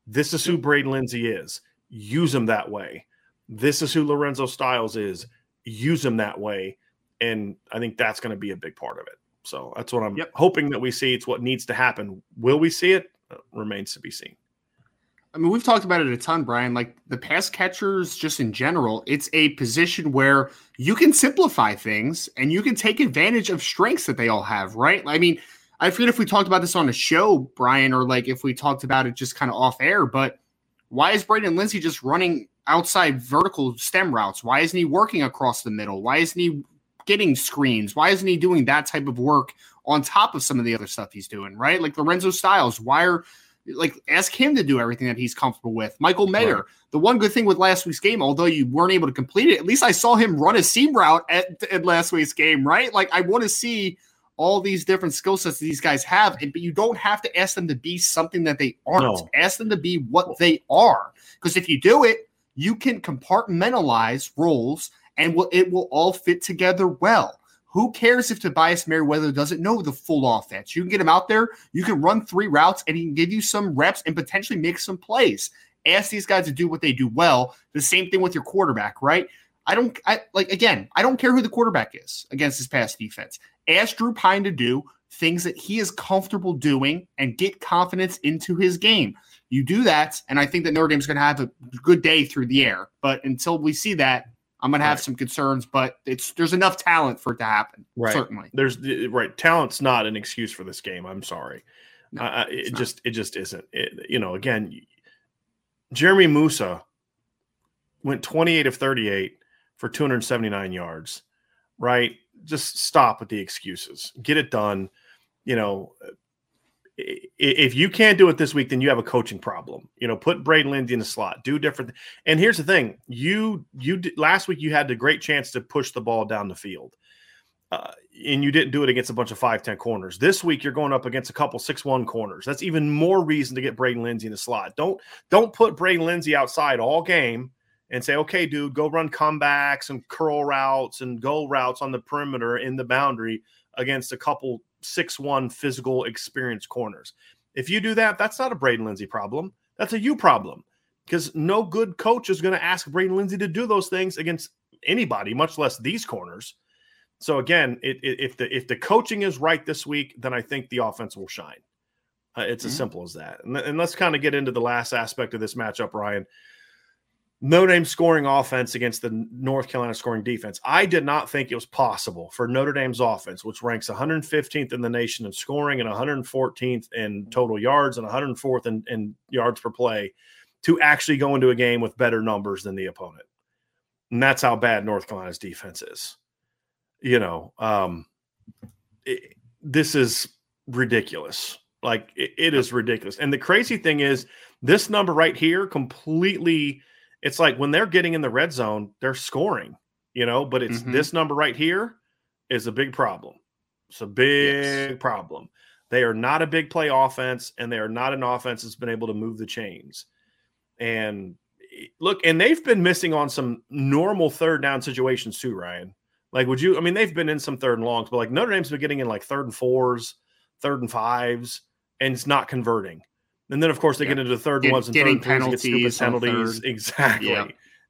This is who Braden Lenzy is. Use him that way. This is who Lorenzo Styles is. Use him that way. And I think that's going to be a big part of it. So that's what I'm yep. hoping that we see. It's what needs to happen. Will we see it? Uh, remains to be seen. I mean, we've talked about it a ton, Brian. Like the pass catchers, just in general, it's a position where you can simplify things and you can take advantage of strengths that they all have, right? I mean, I forget if we talked about this on a show, Brian, or like if we talked about it just kind of off air, but why is Braden Lenzy just running outside vertical stem routes? Why isn't he working across the middle? Why isn't he getting screens? Why isn't he doing that type of work on top of some of the other stuff he's doing, right? Like Lorenzo Styles, why are like ask him to do everything that he's comfortable with. Michael Mayer, right. the one good thing with last week's game, although you weren't able to complete it, at least I saw him run a seam route at, at last week's game, right? Like I want to see all these different skill sets these guys have, but you don't have to ask them to be something that they aren't. No. Ask them to be what they are, because if you do it, you can compartmentalize roles and will, it will all fit together well. Who cares if Tobias Merriweather doesn't know the full offense? You can get him out there, you can run three routes, and he can give you some reps and potentially make some plays. Ask these guys to do what they do well. The same thing with your quarterback, right? I don't I like again, I don't care who the quarterback is against this pass defense. Ask Drew Pyne to do things that he is comfortable doing and get confidence into his game. You do that, and I think that Notre Dame's going to have a good day through the air. But until we see that, I'm going to have right. some concerns, but it's there's enough talent for it to happen. Right. Certainly. There's right. Talent's not an excuse for this game. I'm sorry. No, uh, it not. just it just isn't. It, you know, again, Jeremy Moussa went 28 of 38 for 279 yards. Right. Just stop with the excuses. Get it done. You know, if you can't do it this week, then you have a coaching problem. You know, put Braden Lenzy in the slot, do different. And here's the thing: you you last week you had the great chance to push the ball down the field, uh, and you didn't do it against a bunch of five ten corners. This week you're going up against a couple six one corners. That's even more reason to get Braden Lenzy in the slot. Don't don't put Braden Lenzy outside all game and say, okay, dude, go run comebacks and curl routes and go routes on the perimeter in the boundary against a couple six one physical experience corners. If you do that, that's not a Braden Lenzy problem. That's a you problem because no good coach is going to ask Braden Lenzy to do those things against anybody, much less these corners. So again, it, it, if the if the coaching is right this week, then I think the offense will shine. Uh, it's mm-hmm. as simple as that. And, and let's kind of get into the last aspect of this matchup, Ryan. Notre Dame scoring offense against the North Carolina scoring defense. I did not think it was possible for Notre Dame's offense, which ranks 115th in the nation in scoring and 114th in total yards and 104th in, in yards per play, to actually go into a game with better numbers than the opponent. And that's how bad North Carolina's defense is. You know, um, it, this is ridiculous. Like it, it is ridiculous. And the crazy thing is, this number right here completely – it's like when they're getting in the red zone, they're scoring. you know, but it's Mhm. this number right here is a big problem. It's a big Yes. problem. They are not a big play offense, and they are not an offense that's been able to move the chains. And eh, look, and they've been missing on some normal third down situations too, Ryan. Like, would you? I mean, they've been in some third and longs, but like Notre Dame's been getting in like third and fours, third and fives, and it's not converting. And then, of course, they Yeah. get into the third Get- ones and getting third and get stupid penalties penalties. Exactly. Yeah.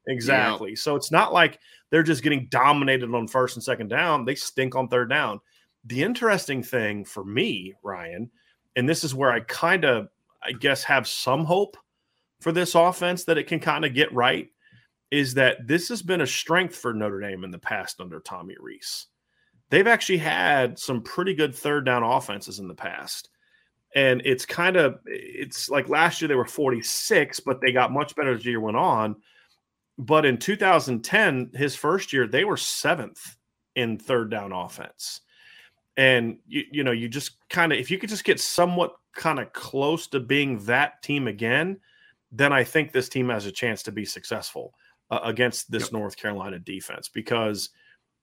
Exactly. So it's not like they're just getting dominated on first and second down. They stink on third down. The interesting thing for me, Ryan, and this is where I kind of, I guess, have some hope for this offense that it can kind of get right, is that this has been a strength for Notre Dame in the past under Tommy Rees. They've actually had some pretty good third down offenses in the past. And it's kind of, it's like last year they were 46, but they got much better as the year went on. But in 2010, his first year, they were seventh in third down offense. And you, you know, you just kind of if you could just get somewhat kind of close to being that team again, then I think this team has a chance to be successful uh, against this Yep. North Carolina defense because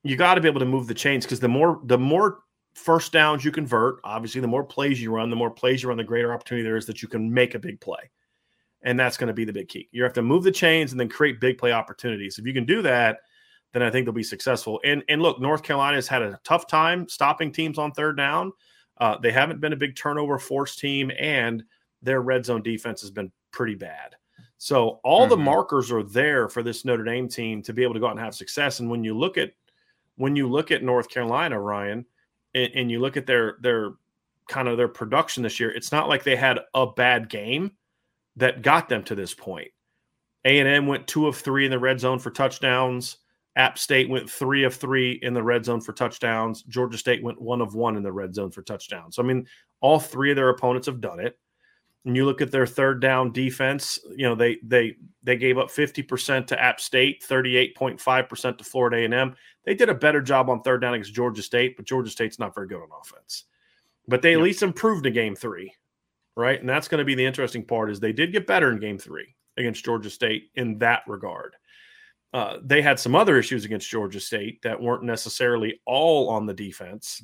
you got to be able to move the chains because the more the more first downs you convert, obviously the more plays you run, the more plays you run, the greater opportunity there is that you can make a big play. And that's going to be the big key. You have to move the chains and then create big play opportunities. If you can do that, then I think they'll be successful. And and look, North Carolina has had a tough time stopping teams on third down. Uh, they haven't been a big turnover force team, and their red zone defense has been pretty bad. So all the Mhm. markers are there for this Notre Dame team to be able to go out and have success. And when you look at when you look at North Carolina, Ryan, and, and you look at their their kind of their production this year, it's not like they had a bad game that got them to this point. A and M went two of three in the red zone for touchdowns. App State went three of three in the red zone for touchdowns. Georgia State went one of one in the red zone for touchdowns. So, I mean, all three of their opponents have done it. And you look at their third down defense, you know, they they they gave up 50% to App State, 38.5% to Florida A&M. They did a better job on third down against Georgia State, but Georgia State's not very good on offense. But they at Yep. least improved in game 3, right? And that's going to be the interesting part is they did get better in game 3 against Georgia State in that regard. Uh, they had some other issues against Georgia State that weren't necessarily all on the defense,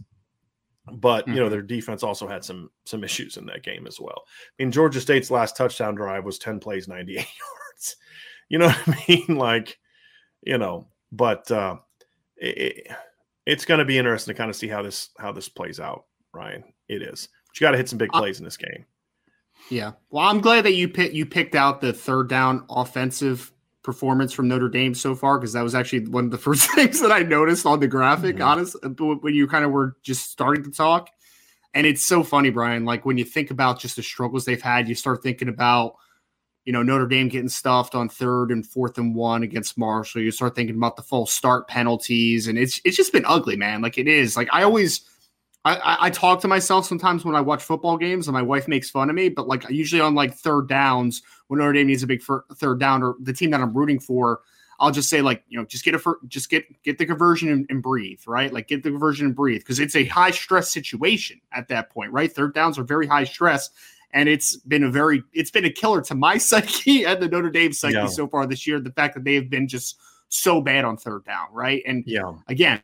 but you know Mhm. their defense also had some some issues in that game as well. I mean, Georgia State's last touchdown drive was ten plays, ninety eight yards. You know what I mean? Like, you know, but uh, it, it's going to be interesting to kind of see how this how this plays out, Ryan. It is. But you got to hit some big Uh, plays in this game. Yeah. Well, I'm glad that you pick, you picked out the third down offensive performance from Notre Dame so far because that was actually one of the first things that I noticed on the graphic. Mhm. Honest, uh, when you kind of were just starting to talk, and it's so funny, Brian. Like when you think about just the struggles they've had, you start thinking about you know Notre Dame getting stuffed on third and fourth and one against Marshall. You start thinking about the false start penalties, and it's it's just been ugly, man. Like it is. Like I always. I, I, I talk to myself sometimes when I watch football games, and my wife makes fun of me. But like usually on like third downs, when Notre Dame needs a big third down, or the team that I'm rooting for, I'll just say like you know just get a fir- just get get the conversion and, and breathe, right? Like get the conversion and breathe because it's a high stress situation at that point, right? Third downs are very high stress, and it's been a very it's been a killer to my psyche and the Notre Dame psyche Yeah. so far this year. The fact that they have been just so bad on third down, right? And Yeah. again,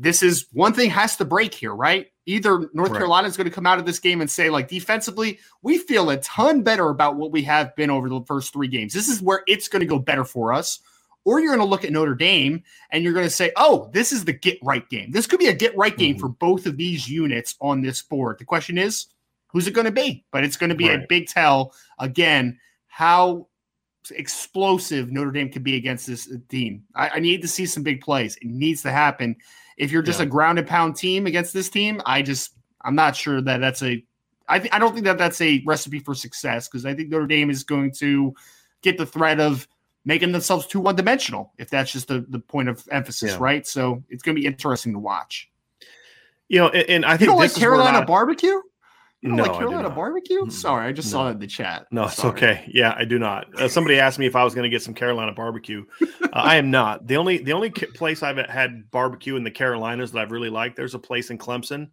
this is one thing has to break here, right? Either North Right. Carolina is going to come out of this game and say, like, defensively, we feel a ton better about what we have been over the first three games. This is where it's going to go better for us. Or you're going to look at Notre Dame and you're going to say, oh, this is the get right game. This could be a get right game Mhm. for both of these units on this board. The question is, who's it going to be? But it's going to be a big tell again how explosive Notre Dame could be against this team. I, I need to see some big plays. It needs to happen. If you're just Yeah. a ground and pound team against this team, I just I'm not sure that that's a. I th- I don't think that that's a recipe for success because I think Notre Dame is going to get the threat of making themselves too one dimensional if that's just the, the point of emphasis, Yeah. right? So it's going to be interesting to watch. You know, and, and I You think don't like this is where Carolina not- barbecue? You don't No, like Carolina barbecue? Sorry, I just saw No. it in the chat. No, it's Sorry. okay. Yeah, I do not. Uh, somebody asked me if I was going to get some Carolina barbecue. Uh, I am not. The only the only place I've had barbecue in the Carolinas that I've really liked. There's a place in Clemson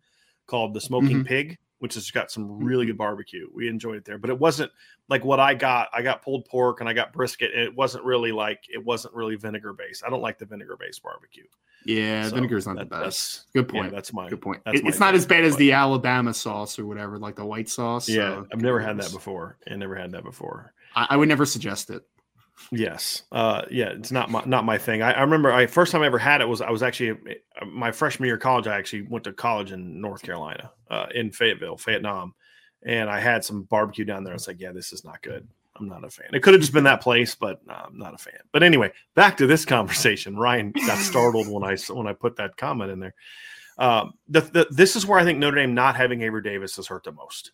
called the Smoking Mhm. Pig, which has got some really mm-hmm. good barbecue. We enjoyed it there, but it wasn't like what I got. I got pulled pork and I got brisket. And it wasn't really like it wasn't really vinegar based. I don't like the vinegar based barbecue. Yeah, So vinegar's not that- the best. Good Yeah, point. that's my Good point. It- it's not as bad as the Alabama sauce or whatever, like the white sauce. Yeah, so I've never had that before. I never had that before. I, I would never suggest it. Yes. Uh, yeah, it's not my not my thing. I, I remember I first time I ever had it was I was actually uh, my freshman year of college. I actually went to college in North Carolina, uh, in Fayetteville, Vietnam, and I had some barbecue down there. I was like, yeah, this is not good. I'm not a fan. It could have just been that place, but no, I'm not a fan. But anyway, back to this conversation. Ryan got startled when I when I put that comment in there. Um, the, the, this is where I think Notre Dame not having Avery Davis has hurt the most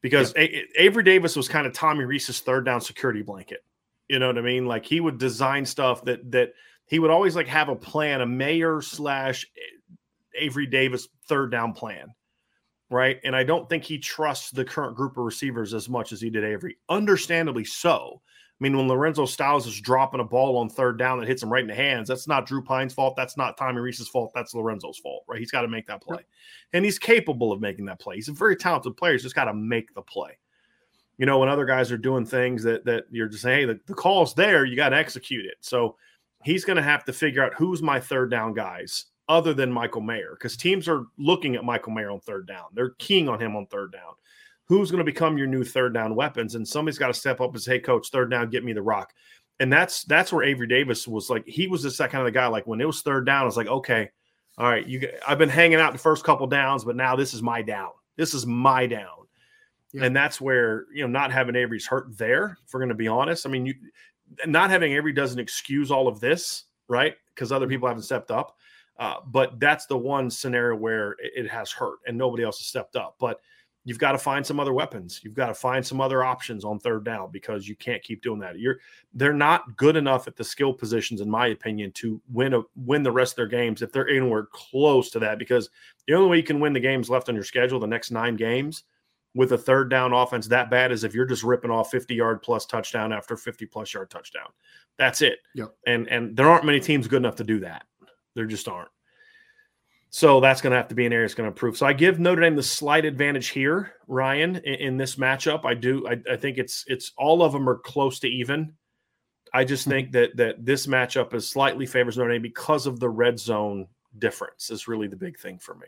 because A- Avery Davis was kind of Tommy Rees's third down security blanket. You know what I mean? Like he would design stuff that that he would always like have a plan, a Mayer slash eh, Avery Davis third down plan, right? And I don't think he trusts the current group of receivers as much as he did Avery. Understandably so. I mean, when Lorenzo Styles is dropping a ball on third down that hits him right in the hands, that's not Drew Pyne's fault. That's not Tommy Rees's fault. That's Lorenzo's fault, right? He's got to make that play. And he's capable of making that play. He's a very talented player. He's just got to make the play. You know, when other guys are doing things that that you're just saying, hey, the, the call's there, you got to execute it. So he's going to have to figure out who's my third down guys other than Michael Mayer because teams are looking at Michael Mayer on third down. They're keying on him on third down. Who's going to become your new third down weapons? And somebody's got to step up and say, "Hey, coach, third down, get me the rock." And that's that's where Avery Davis was like. He was just that kind of the guy. Like when it was third down, it's like, okay, all right, you. I've been hanging out the first couple downs, but now this is my down. This is my down. Yeah. And that's where you know not having Avery's hurt there. If we're going to be honest, I mean, you not having Avery doesn't excuse all of this, right? Because other people haven't stepped up. Uh, but that's the one scenario where it, it has hurt and nobody else has stepped up. But you've got to find some other weapons. You've got to find some other options on third down because you can't keep doing that. You're they're not good enough at the skill positions, in my opinion, to win a win the rest of their games if they're anywhere close to that. Because the only way you can win the games left on your schedule, the next nine games, with a third down offense that bad is if you're just ripping off 50 yard plus touchdown after 50 plus yard touchdown. That's it. Yep. And and there aren't many teams good enough to do that. There just aren't. So that's going to have to be an area that's going to improve. So I give Notre Dame the slight advantage here, Ryan, in, in this matchup. I do. I, I think it's it's all of them are close to even. I just think that that this matchup is slightly favors Notre Dame because of the red zone difference. Is really the big thing for me.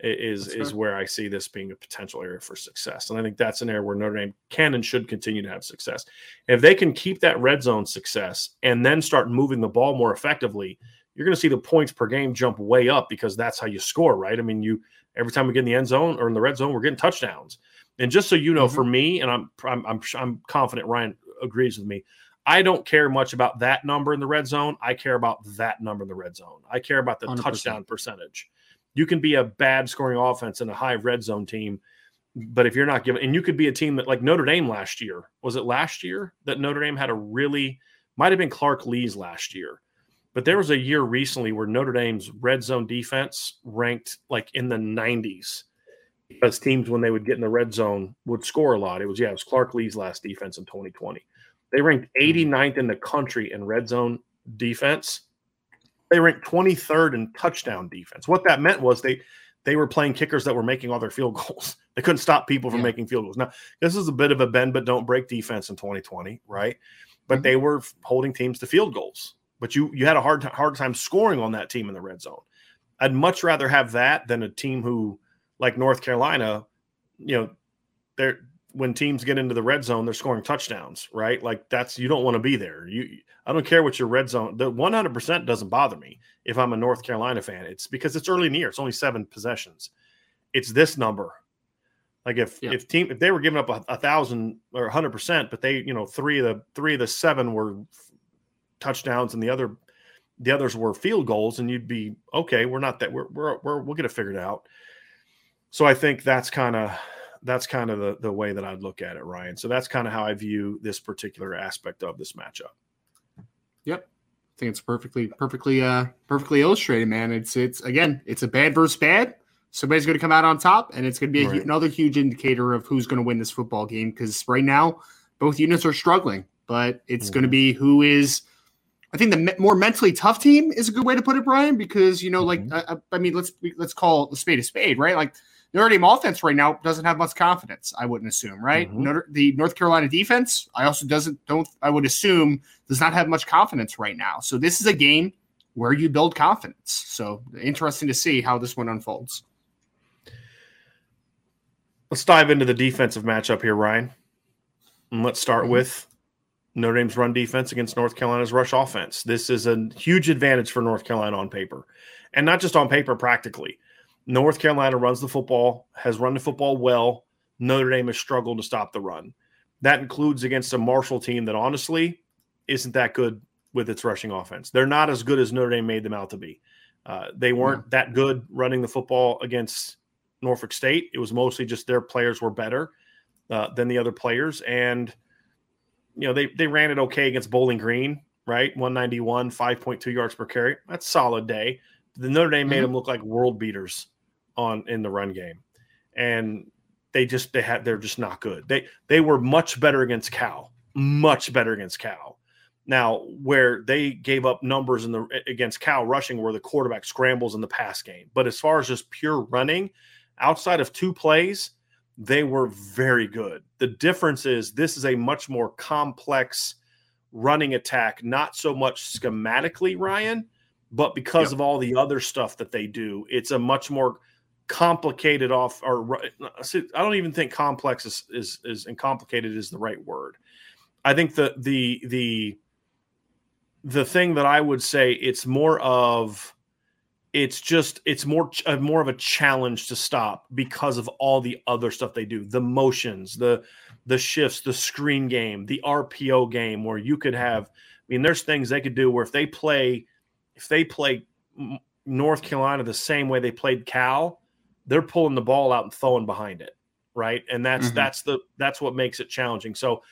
Is That's is fair. where I see this being a potential area for success, and I think that's an area where Notre Dame can and should continue to have success. If they can keep that red zone success and then start moving the ball more effectively, you're going to see the points per game jump way up because that's how you score, right? I mean, you every time we get in the end zone or in the red zone, we're getting touchdowns. And just so you know, Mhm. for me, and I'm I'm I'm, I'm confident Ryan agrees with me. I don't care much about that number in the red zone. I care about that number in the red zone. I care about the 100%. touchdown percentage. You can be a bad scoring offense and a high red zone team, but if you're not giving, and you could be a team that like Notre Dame last year, was it last year that Notre Dame had a really, might have been Clark Lea's last year, but there was a year recently where Notre Dame's red zone defense ranked like in the 90s because teams, when they would get in the red zone, would score a lot. It was, yeah, it was Clark Lea's last defense in 2020. They ranked mm-hmm. 89th in the country in red zone defense. They ranked 23rd in touchdown defense. What that meant was they they were playing kickers that were making all their field goals. They couldn't stop people from Yeah. making field goals. Now, this is a bit of a bend but don't break defense in 2020, right? But Mhm. they were holding teams to field goals. But you you had a hard hard time scoring on that team in the red zone. I'd much rather have that than a team who, like North Carolina, you know, they're when teams get into the red zone, they're scoring touchdowns, right? Like that's you don't want to be there. You I don't care what your red zone. The 100% doesn't bother me if I'm a North Carolina fan. It's because it's early in the year. It's only seven possessions. It's this number. Like if Yeah. if team if they were giving up a, a thousand or a hundred percent, but they you know three of the three of the seven were touchdowns and the other the others were field goals, and you'd be okay. We're not that we're we're, we're we'll get it figured out. So I think that's kind of that's kind of the the way that I'd look at it, Ryan. So that's kind of how I view this particular aspect of this matchup. Yep. I think it's perfectly, perfectly, uh, perfectly illustrated, man. It's, it's again, it's a bad versus bad. Somebody's going to come out on top, and it's going to be a, hu- another huge indicator of who's going to win this football game. Because right now, both units are struggling, but it's going to be who is. I think the me- more mentally tough team is a good way to put it, Brian. Because you know, like, Mhm. uh, uh, I mean, let's let's call a spade a spade, right? Like Notre Dame offense right now doesn't have much confidence. I wouldn't assume, right? Mm-hmm. Notre, the North Carolina defense, I also doesn't don't I would assume does not have much confidence right now. So this is a game where you build confidence. So interesting to see how this one unfolds. Let's dive into the defensive matchup here, Ryan. And let's start mm-hmm. with Notre Dame's run defense against North Carolina's rush offense. This is a huge advantage for North Carolina on paper, and not just on paper, practically. North Carolina runs the football, has run the football well. Notre Dame has struggled to stop the run. That includes against a Marshall team that honestly isn't that good with its rushing offense. They're not as good as Notre Dame made them out to be. Uh, they weren't yeah. that good running the football against Norfolk State. It was mostly just their players were better uh, than the other players, and you know they they ran it okay against Bowling Green, right? One ninety one, five point two yards per carry. That's solid day. The Notre Dame mm-hmm. made them look like world beaters on in the run game, and they just they had they're just not good. They they were much better against Cal, much better against Cal. Now, where they gave up numbers in the against Cal rushing where the quarterback scrambles in the pass game. But as far as just pure running, outside of two plays, they were very good. The difference is this is a much more complex running attack, not so much schematically, Ryan, but because yep. of all the other stuff that they do, it's a much more complicated off or I don't even think complex is is, is and complicated is the right word. I think the the the the thing that I would say it's more of it's just it's more uh, more of a challenge to stop because of all the other stuff they do the motions the the shifts the screen game the rpo game where you could have i mean there's things they could do where if they play if they play north carolina the same way they played cal they're pulling the ball out and throwing behind it right and that's mm-hmm. that's the that's what makes it challenging so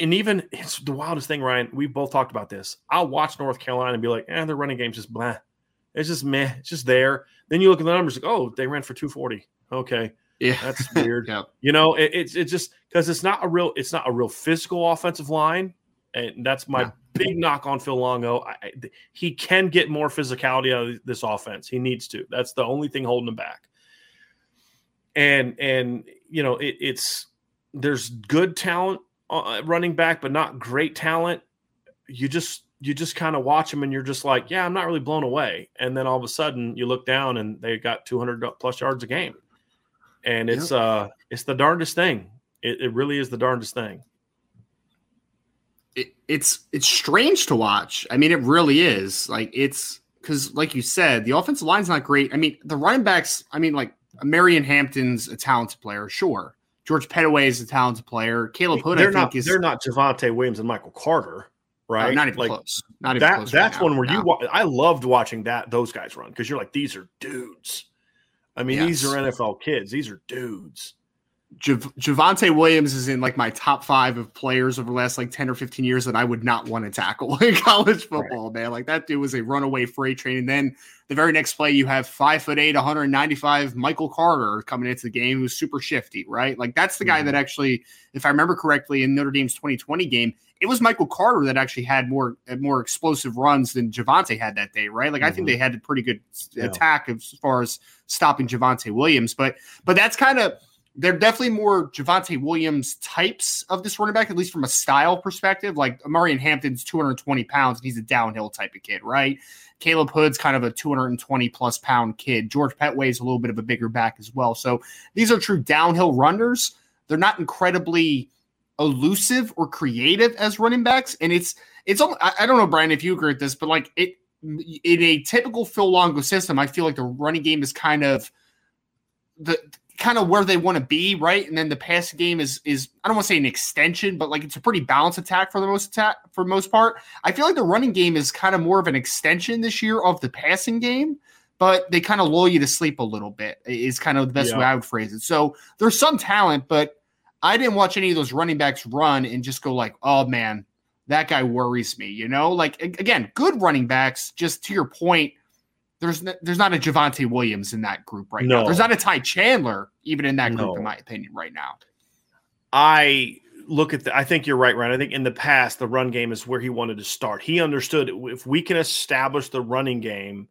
and even it's the wildest thing, Ryan. We've both talked about this. I'll watch North Carolina and be like, eh, their running game's just blah. It's just meh. It's just there. Then you look at the numbers, like, oh, they ran for 240. Okay. Yeah. That's weird. yeah. You know, it, it's it's just because it's not a real it's not a real physical offensive line. And that's my yeah. Big knock on Phil Longo. I, he can get more physicality out of this offense. He needs to. That's the only thing holding him back. And and you know, it, it's there's good talent uh, running back, but not great talent, you just you just kind of watch them and you're just like, yeah, I'm not really blown away. And then all of a sudden you look down and they got 200 plus yards a game, and it's yep. uh it's the darndest thing. It, it really is the darndest thing. It, it's it's strange to watch. I mean, it really is. Like it's because, like you said, the offensive line's not great. I mean, the running backs. I mean, like Marion Hampton's a talented player, sure. George Pettaway is a talented player. Caleb Hood, they're I not, is they're not Javonte Williams and Michael Carter, right? Uh, not even like, close. Not even that, close. That's right one where you. I loved watching that those guys run because you're like these are dudes. I mean, yes. these are NFL kids. These are dudes. Jav- Javonte Williams is in like my top five of players over the last like 10 or 15 years that I would not want to tackle in college football, right. man. Like that dude was a runaway freight train. And then the very next play, you have five foot eight, 195 Michael Carter coming into the game who's super shifty, right? Like that's the guy mm-hmm. that actually, if I remember correctly, in Notre Dame's 2020 game, it was Michael Carter that actually had more more explosive runs than Javonte had that day, right? Like mm-hmm. I think mm-hmm. they had a pretty good yeah. attack as far as stopping Javonte Williams, but but that's kind of they're definitely more Javonte Williams types of this running back, at least from a style perspective. Like Marion Hampton's 220 pounds, and he's a downhill type of kid, right? Caleb Hood's kind of a 220 plus pound kid. George Pettaway's a little bit of a bigger back as well. So these are true downhill runners. They're not incredibly elusive or creative as running backs. And it's, it's, I don't know, Brian, if you agree with this, but like it, in a typical Phil Longo system, I feel like the running game is kind of the kind of where they want to be, right? And then the passing game is is I don't want to say an extension, but like it's a pretty balanced attack for the most attack for most part. I feel like the running game is kind of more of an extension this year of the passing game, but they kind of lull you to sleep a little bit. Is kind of the best yeah. way I would phrase it. So there's some talent, but I didn't watch any of those running backs run and just go like, oh man, that guy worries me. You know, like again, good running backs. Just to your point there's there's not a Javonte Williams in that group right no. now. There's not a Ty Chandler even in that group, no. in my opinion, right now. I look at the, I think you're right, Ryan. I think in the past, the run game is where he wanted to start. He understood if we can establish the running game,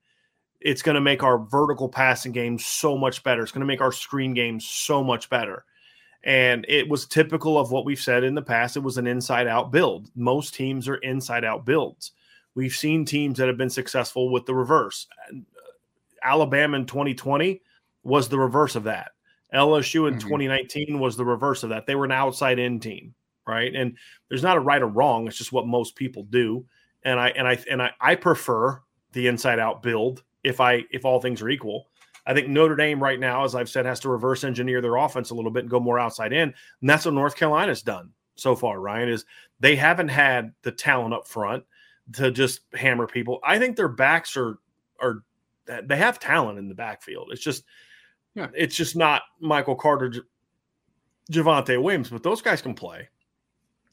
it's going to make our vertical passing game so much better. It's going to make our screen game so much better. And it was typical of what we've said in the past. It was an inside out build. Most teams are inside out builds. We've seen teams that have been successful with the reverse. Uh, Alabama in 2020 was the reverse of that. LSU in mm-hmm. 2019 was the reverse of that. They were an outside in team, right? And there's not a right or wrong. It's just what most people do. And I and I and I, I prefer the inside out build if I if all things are equal. I think Notre Dame right now, as I've said, has to reverse engineer their offense a little bit and go more outside in. And that's what North Carolina's done so far, Ryan, is they haven't had the talent up front to just hammer people. I think their backs are are they have talent in the backfield. It's just yeah. it's just not Michael Carter, J- Javonte Williams, but those guys can play.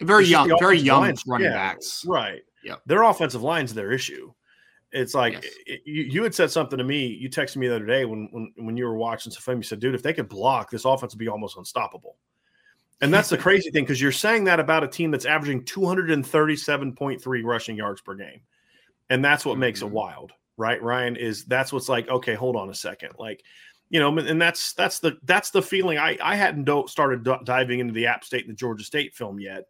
Very it's young, very young lines. running yeah, backs. Right. Yeah. Their offensive line's their issue. It's like yes. it, you, you had said something to me. You texted me the other day when when, when you were watching some film. You said, "Dude, if they could block, this offense would be almost unstoppable." And that's the crazy thing because you're saying that about a team that's averaging 237.3 rushing yards per game, and that's what mm-hmm. makes it mm-hmm. wild, right? Ryan is that's what's like. Okay, hold on a second, like you know, and that's that's the that's the feeling. I I hadn't started d- diving into the App State and the Georgia State film yet,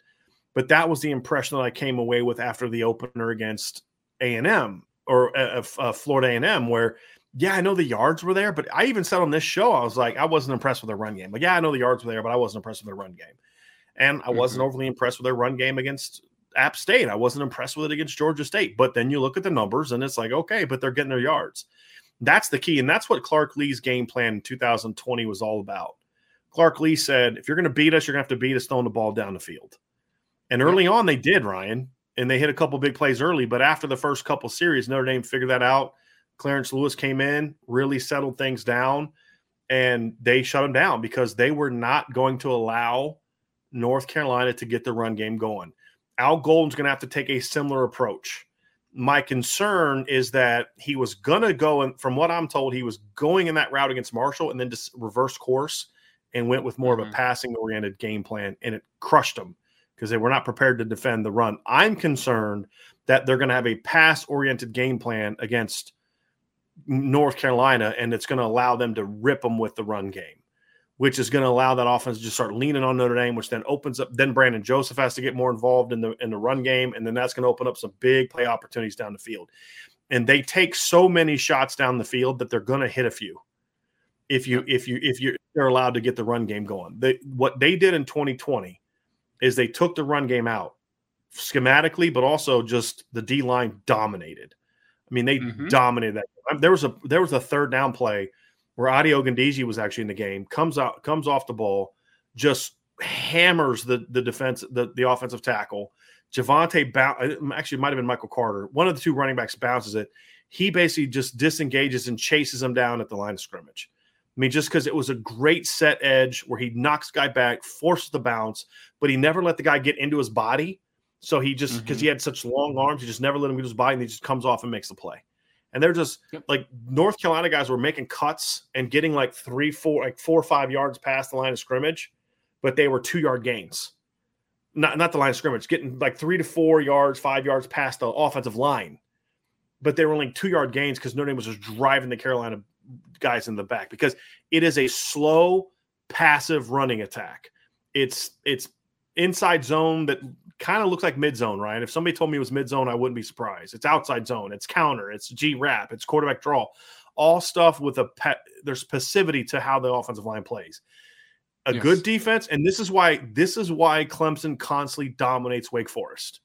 but that was the impression that I came away with after the opener against A and M or uh, uh, Florida A&M, where yeah, I know the yards were there, but I even said on this show, I was like, I wasn't impressed with their run game. Like, yeah, I know the yards were there, but I wasn't impressed with their run game, and I wasn't mm-hmm. overly impressed with their run game against App State. I wasn't impressed with it against Georgia State. But then you look at the numbers, and it's like, okay, but they're getting their yards. That's the key, and that's what Clark Lea's game plan in 2020 was all about. Clark Lea said, if you're going to beat us, you're going to have to beat us throwing the ball down the field. And early on, they did, Ryan and they hit a couple big plays early. But after the first couple series, Notre Dame figured that out. Clarence Lewis came in, really settled things down, and they shut them down because they were not going to allow North Carolina to get the run game going. Al Golden's going to have to take a similar approach. My concern is that he was going to go, and from what I'm told, he was going in that route against Marshall and then just reverse course and went with more mm-hmm. of a mm-hmm. passing oriented game plan, and it crushed them because they were not prepared to defend the run. I'm concerned that they're going to have a pass oriented game plan against North Carolina, and it's going to allow them to rip them with the run game, which is going to allow that offense to just start leaning on Notre Dame, which then opens up. Then Brandon Joseph has to get more involved in the in the run game, and then that's going to open up some big play opportunities down the field. And they take so many shots down the field that they're going to hit a few. If you if you if you they're allowed to get the run game going, they, what they did in 2020 is they took the run game out schematically, but also just the D line dominated. I mean, they mm-hmm. dominated that. There was a there was a third down play where Ade Ogundeji was actually in the game, comes out, comes off the ball, just hammers the the defense, the, the offensive tackle. Javonte bounce actually might have been Michael Carter. One of the two running backs bounces it. He basically just disengages and chases him down at the line of scrimmage. I mean, just because it was a great set edge where he knocks guy back, forces the bounce, but he never let the guy get into his body. So he just because mm-hmm. he had such long arms, he just never let him get his body, and he just comes off and makes the play. And they're just yep. like North Carolina guys were making cuts and getting like three, four, like four or five yards past the line of scrimmage, but they were two yard gains. Not not the line of scrimmage, getting like three to four yards, five yards past the offensive line. But they were only two yard gains because Notre Dame was just driving the Carolina guys in the back because it is a slow, passive running attack. It's it's inside zone that kind of looks like mid zone, right? If somebody told me it was mid zone, I wouldn't be surprised. It's outside zone, it's counter, it's G wrap, it's quarterback draw, all stuff with a pet. There's passivity to how the offensive line plays. A yes. good defense, and this is why this is why Clemson constantly dominates Wake Forest.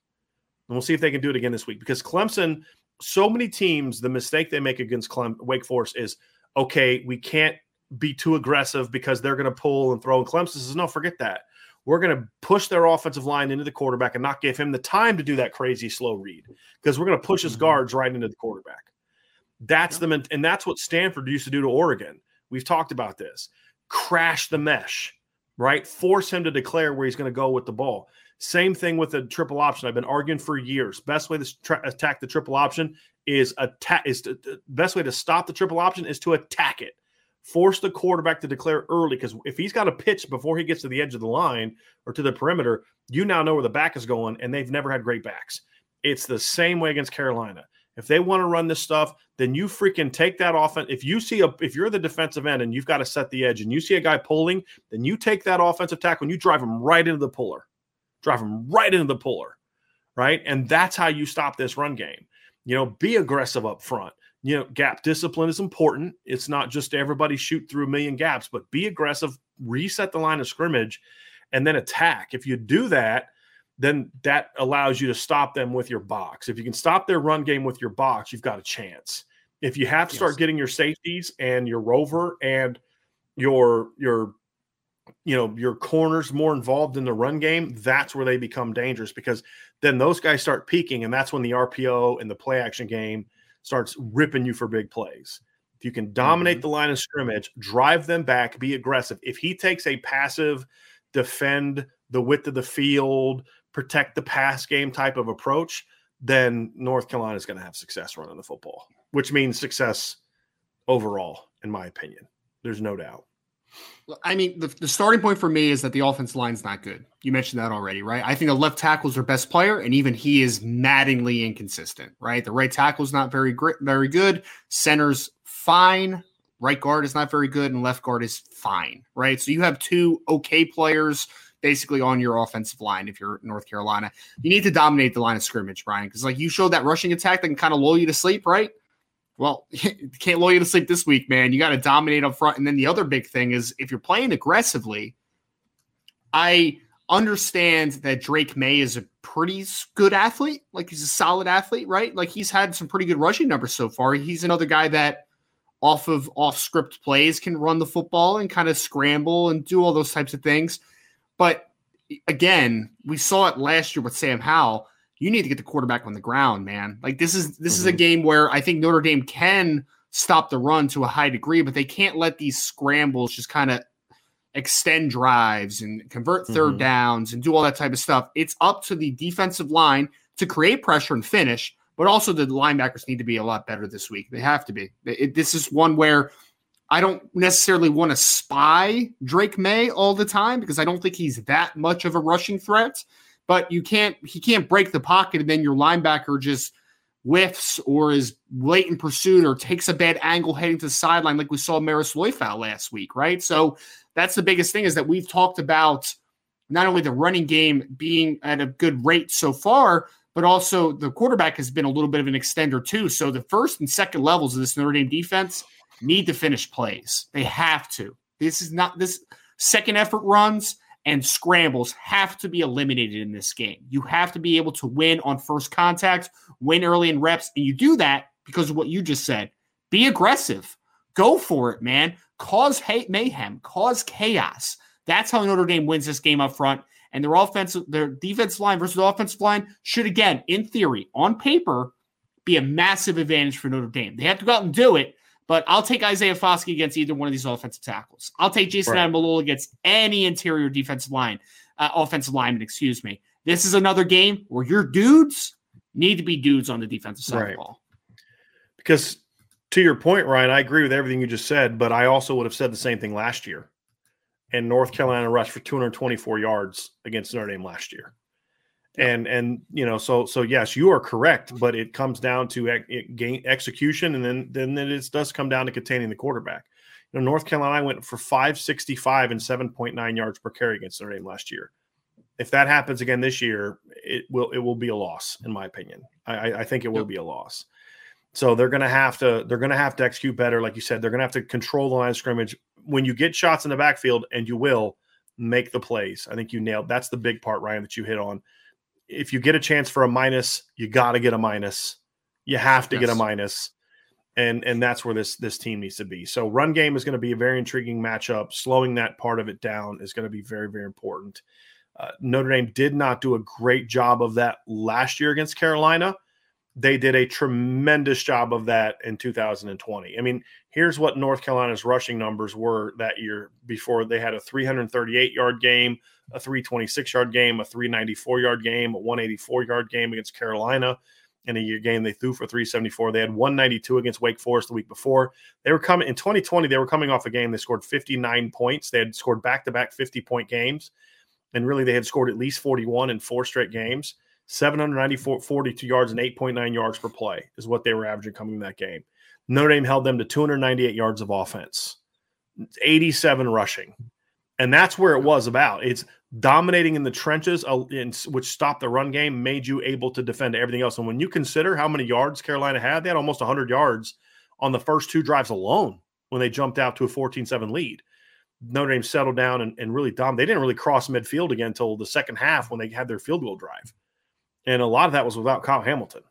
And we'll see if they can do it again this week because Clemson. So many teams, the mistake they make against Clem, Wake Forest is okay, we can't be too aggressive because they're going to pull and throw. And Clemson says, no, forget that. We're going to push their offensive line into the quarterback and not give him the time to do that crazy slow read because we're going to push his mm-hmm. guards right into the quarterback. That's yeah. the and that's what Stanford used to do to Oregon. We've talked about this. Crash the mesh, right? Force him to declare where he's going to go with the ball. Same thing with the triple option. I've been arguing for years. Best way to tra- attack the triple option is attack. Is to, the best way to stop the triple option is to attack it. Force the quarterback to declare early because if he's got a pitch before he gets to the edge of the line or to the perimeter, you now know where the back is going, and they've never had great backs. It's the same way against Carolina. If they want to run this stuff, then you freaking take that offense. If you see a, if you're the defensive end and you've got to set the edge and you see a guy pulling, then you take that offensive tackle and you drive him right into the puller, drive him right into the puller, right? And that's how you stop this run game. You know, be aggressive up front. You know, gap discipline is important. It's not just everybody shoot through a million gaps, but be aggressive, reset the line of scrimmage, and then attack. If you do that, then that allows you to stop them with your box. If you can stop their run game with your box, you've got a chance. If you have to start yes. getting your safeties and your rover and your your you know your corners more involved in the run game, that's where they become dangerous because then those guys start peaking, and that's when the RPO and the play action game starts ripping you for big plays. If you can dominate mm-hmm. the line of scrimmage, drive them back, be aggressive. If he takes a passive defend the width of the field, protect the pass game type of approach, then North Carolina is going to have success running the football, which means success overall, in my opinion. There's no doubt. I mean, the, the starting point for me is that the offense line's not good. You mentioned that already, right? I think the left tackle is their best player, and even he is maddeningly inconsistent, right? The right tackle is not very great, very good. Center's fine. Right guard is not very good, and left guard is fine, right? So you have two okay players basically on your offensive line if you're North Carolina. You need to dominate the line of scrimmage, Bryan, because like you showed that rushing attack that can kind of lull you to sleep, right? Well, can't lull you to sleep this week, man. You got to dominate up front. And then the other big thing is if you're playing aggressively, I understand that Drake Maye is a pretty good athlete. Like he's a solid athlete, right? Like he's had some pretty good rushing numbers so far. He's another guy that off of off script plays can run the football and kind of scramble and do all those types of things. But again, we saw it last year with Sam Howell. You need to get the quarterback on the ground, man. Like this is this mm-hmm. is a mm-hmm. game where I think Notre Dame can stop the run to a high degree, but they can't let these scrambles just kind of extend drives and convert 3rd mm-hmm. downs and do all that type of stuff. It's up to the defensive line to create pressure and finish, but also the linebackers need to be a lot better this week. They have to be. It, this is one where I don't necessarily want to spy Drake Maye all the time because I don't think he's that much of a rushing threat. But you can't he can't break the pocket and then your linebacker just whiffs or is late in pursuit or takes a bad angle heading to the sideline like we saw Marist Liufau last week, right? So that's the biggest thing is that we've talked about not only the running game being at a good rate so far, but also the quarterback has been a little bit of an extender too. So the first and second levels of this Notre Dame defense need to finish plays. They have to. This is not this second effort runs and scrambles have to be eliminated in this game. You have to be able to win on first contact, win early in reps, and you do that because of what you just said. Be aggressive. Go for it, man. Cause hate mayhem, cause chaos. That's how Notre Dame wins this game up front. And their offensive, their defense line versus offensive line should again, in theory, on paper, be a massive advantage for Notre Dame. They have to go out and do it, but I'll take Isaiah Foskey against either one of these offensive tackles. I'll take Jayson right. Ademilola against any interior defensive line, uh, offensive lineman, excuse me. This is another game where your dudes need to be dudes on the defensive side right. of the ball. Because to your point, Ryan, I agree with everything you just said, but I also would have said the same thing last year. And North Carolina rushed for 224 yards against Notre Dame last year and and you know so so yes you are correct but it comes down to ex- gain execution and then then it does come down to containing the quarterback. You know north carolina went for 565 and 7.9 yards per carry against Notre Dame last year. If that happens again this year it will it will be a loss in my opinion. I i think it will yep. be a loss. So they're going to have to they're going to have to execute better like you said. They're going to have to control the line of scrimmage. When you get shots in the backfield and you will make the plays. I think you nailed that's the big part ryan that you hit on if you get a chance for a minus, you got to get a minus. You have to yes. get a minus, and and that's where this this team needs to be. So run game is going to be a very intriguing matchup. Slowing that part of it down is going to be very very important. Uh, Notre Dame did not do a great job of that last year against Carolina. They did a tremendous job of that in 2020. I mean, here's what North Carolina's rushing numbers were that year before they had a 338 yard game, a 326 yard game, a 394 yard game, a 184 yard game against Carolina. In a year game, they threw for 374. They had 192 against Wake Forest the week before. They were coming in 2020. They were coming off a game. They scored 59 points. They had scored back to back 50 point games, and really they had scored at least 41 in four straight games. 794, 42 yards and 8.9 yards per play is what they were averaging coming in that game. Notre Dame held them to 298 yards of offense, 87 rushing. And that's where it was about. It's dominating in the trenches, uh, which stopped the run game, made you able to defend everything else. And when you consider how many yards Carolina had, they had almost 100 yards on the first two drives alone when they jumped out to a 14 7 lead. Notre Dame settled down and, and really dominated. They didn't really cross midfield again until the second half when they had their field goal drive. And a lot of that was without Kyle Hamilton.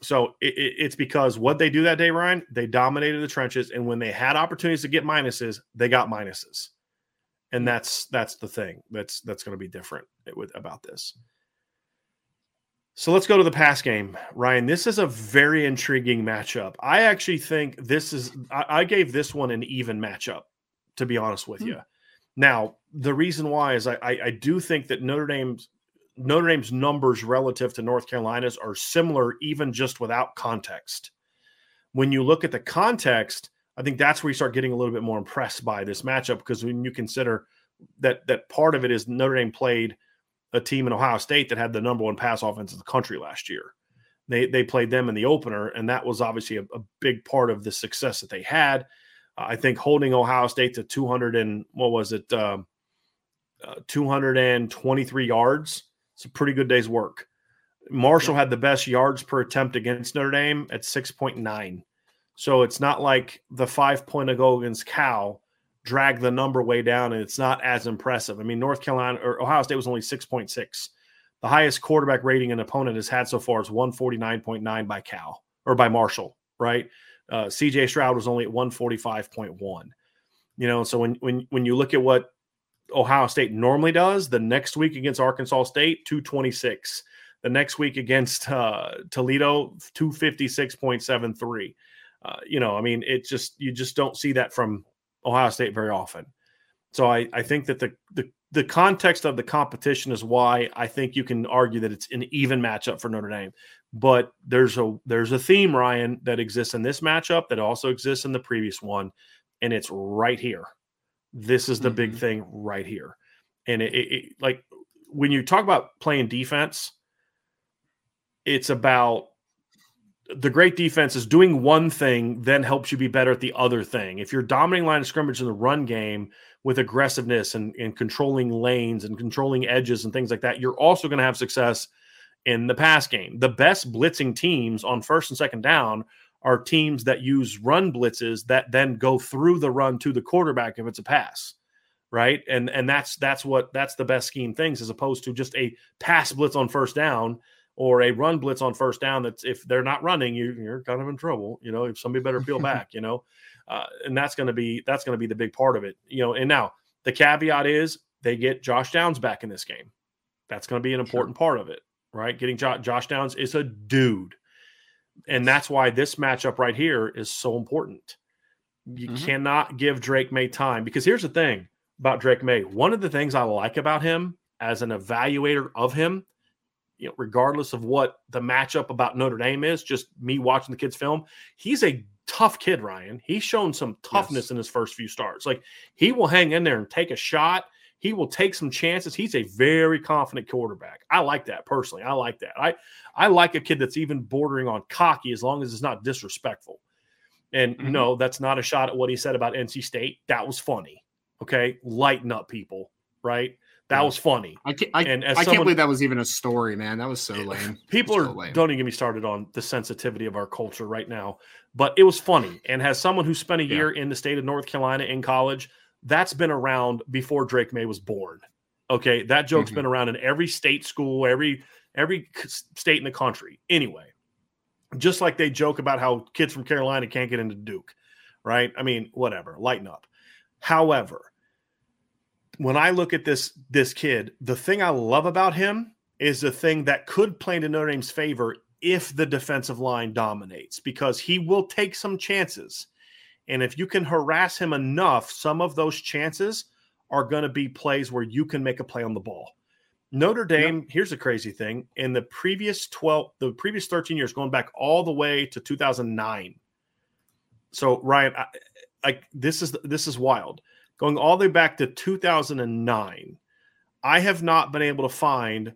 So it, it, it's because what they do that day, Ryan, they dominated the trenches. And when they had opportunities to get minuses, they got minuses. And that's that's the thing that's that's going to be different with about this. So let's go to the pass game, Ryan. This is a very intriguing matchup. I actually think this is. I, I gave this one an even matchup, to be honest with mm-hmm. you. Now, the reason why is I, I, I do think that Notre Dame's Notre Dame's numbers relative to North Carolina's are similar, even just without context. When you look at the context, I think that's where you start getting a little bit more impressed by this matchup because when you consider that that part of it is Notre Dame played a team in Ohio State that had the number one pass offense in the country last year. They they played them in the opener, and that was obviously a, a big part of the success that they had. Uh, I think holding Ohio State to 200 and what was it, uh, uh, 223 yards. It's a pretty good day's work. Marshall had the best yards per attempt against Notre Dame at 6.9. So it's not like the five point ago against Cal drag the number way down, and it's not as impressive. I mean, North Carolina or Ohio State was only 6.6. The highest quarterback rating an opponent has had so far is 149.9 by Cal or by Marshall, right? Uh, CJ Stroud was only at 145.1. You know, so when when when you look at what Ohio State normally does, the next week against Arkansas State, 226. The next week against uh, Toledo, 256.73. Uh, you know, I mean, it just you just don't see that from Ohio State very often. So I, I think that the, the the context of the competition is why I think you can argue that it's an even matchup for Notre Dame. But there's a there's a theme, Ryan, that exists in this matchup that also exists in the previous one, and it's right here. This is the mm-hmm. big thing right here. And it, it, it like when you talk about playing defense, it's about the great defense is doing one thing, then helps you be better at the other thing. If you're dominating line of scrimmage in the run game with aggressiveness and, and controlling lanes and controlling edges and things like that, you're also going to have success in the pass game. The best blitzing teams on first and second down are teams that use run blitzes that then go through the run to the quarterback if it's a pass right and and that's that's what that's the best scheme things as opposed to just a pass blitz on first down or a run blitz on first down that's if they're not running you, you're kind of in trouble you know if somebody better peel back you know uh, and that's going to be that's going to be the big part of it you know and now the caveat is they get josh downs back in this game. That's going to be an important sure. part of it right? Getting jo- josh downs is a dude and that's why this matchup right here is so important. You mm-hmm. cannot give Drake Maye time because here's the thing about Drake Maye. One of the things i like about him as an evaluator of him you know, regardless of what the matchup about Notre Dame is, just me watching the kid's film, he's a tough kid, Ryan. He's shown some toughness yes. in his first few starts. Like he will hang in there and take a shot. He will take some chances. He's a very confident quarterback. I like that personally. I like that. I I like a kid that's even bordering on cocky as long as it's not disrespectful. And mm-hmm. no, that's not a shot at what he said about NC State. That was funny. Okay, lighten up, people. Right? That was funny. I can't, I, and I someone, can't believe that was even a story, man. That was so lame. People so are lame. don't even get me started on the sensitivity of our culture right now. But it was funny. And as someone who spent a year yeah. in the state of North Carolina in college, that's been around before Drake Maye was born. Okay, that joke's mm-hmm. been around in every state school, every every state in the country. Anyway, just like they joke about how kids from Carolina can't get into Duke, right? I mean, whatever, lighten up. However, when I look at this this kid, the thing I love about him is the thing that could play into Notre Dame's favor if the defensive line dominates, because he will take some chances. And if you can harass him enough, some of those chances are going to be plays where you can make a play on the ball. Notre Dame, yep. here's a crazy thing. In the previous 12, the previous 13 years, going back all the way to 2009. So, Ryan, I, like this is this is wild going all the way back to 2009, I have not been able to find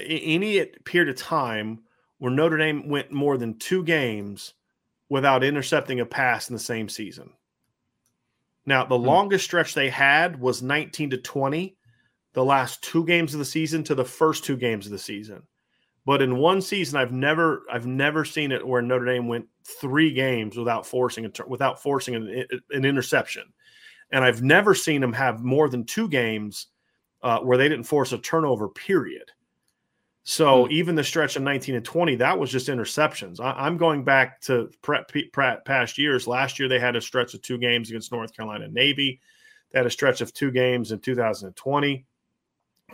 any period of time where Notre Dame went more than two games without intercepting a pass in the same season. Now, the hmm. longest stretch they had was 19 to 20, the last two games of the season to the first two games of the season. But in one season, I've never I've never seen it where Notre Dame went three games without forcing a, without forcing an, an interception, and I've never seen them have more than two games uh, where they didn't force a turnover. Period. So mm-hmm. even the stretch of 19 and 20, that was just interceptions. I, am going back to past years. Last year, they had a stretch of two games against North Carolina Navy. They had a stretch of two games in 2020,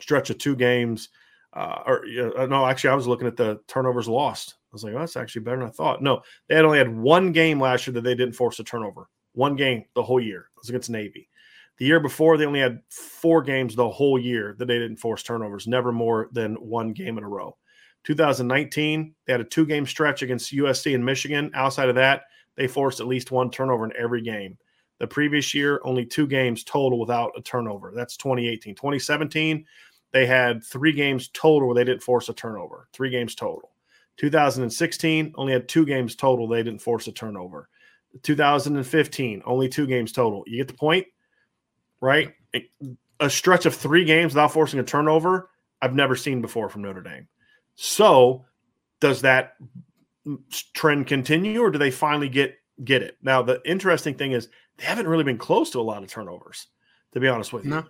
stretch of two games. Uh, or uh, no, actually, I was looking at the turnovers lost. I was like, oh, that's actually better than I thought. No, they had only had one game last year that they didn't force a turnover. One game the whole year. Was against Navy. The year before, they only had four games the whole year that they didn't force turnovers, never more than one game in a row. 2019, they had a two game stretch against USC and Michigan. Outside of that, they forced at least one turnover in every game. The previous year, only two games total without a turnover. That's 2018. 2017, they had three games total where they didn't force a turnover. Three games total. 2016, only had two games total. They didn't force a turnover. 2015, only two games total. You get the point? right? A stretch of three games without forcing a turnover, I've never seen before from Notre Dame. So, does that trend continue, or do they finally get get it? Now, the interesting thing is they haven't really been close to a lot of turnovers, to be honest with you. No.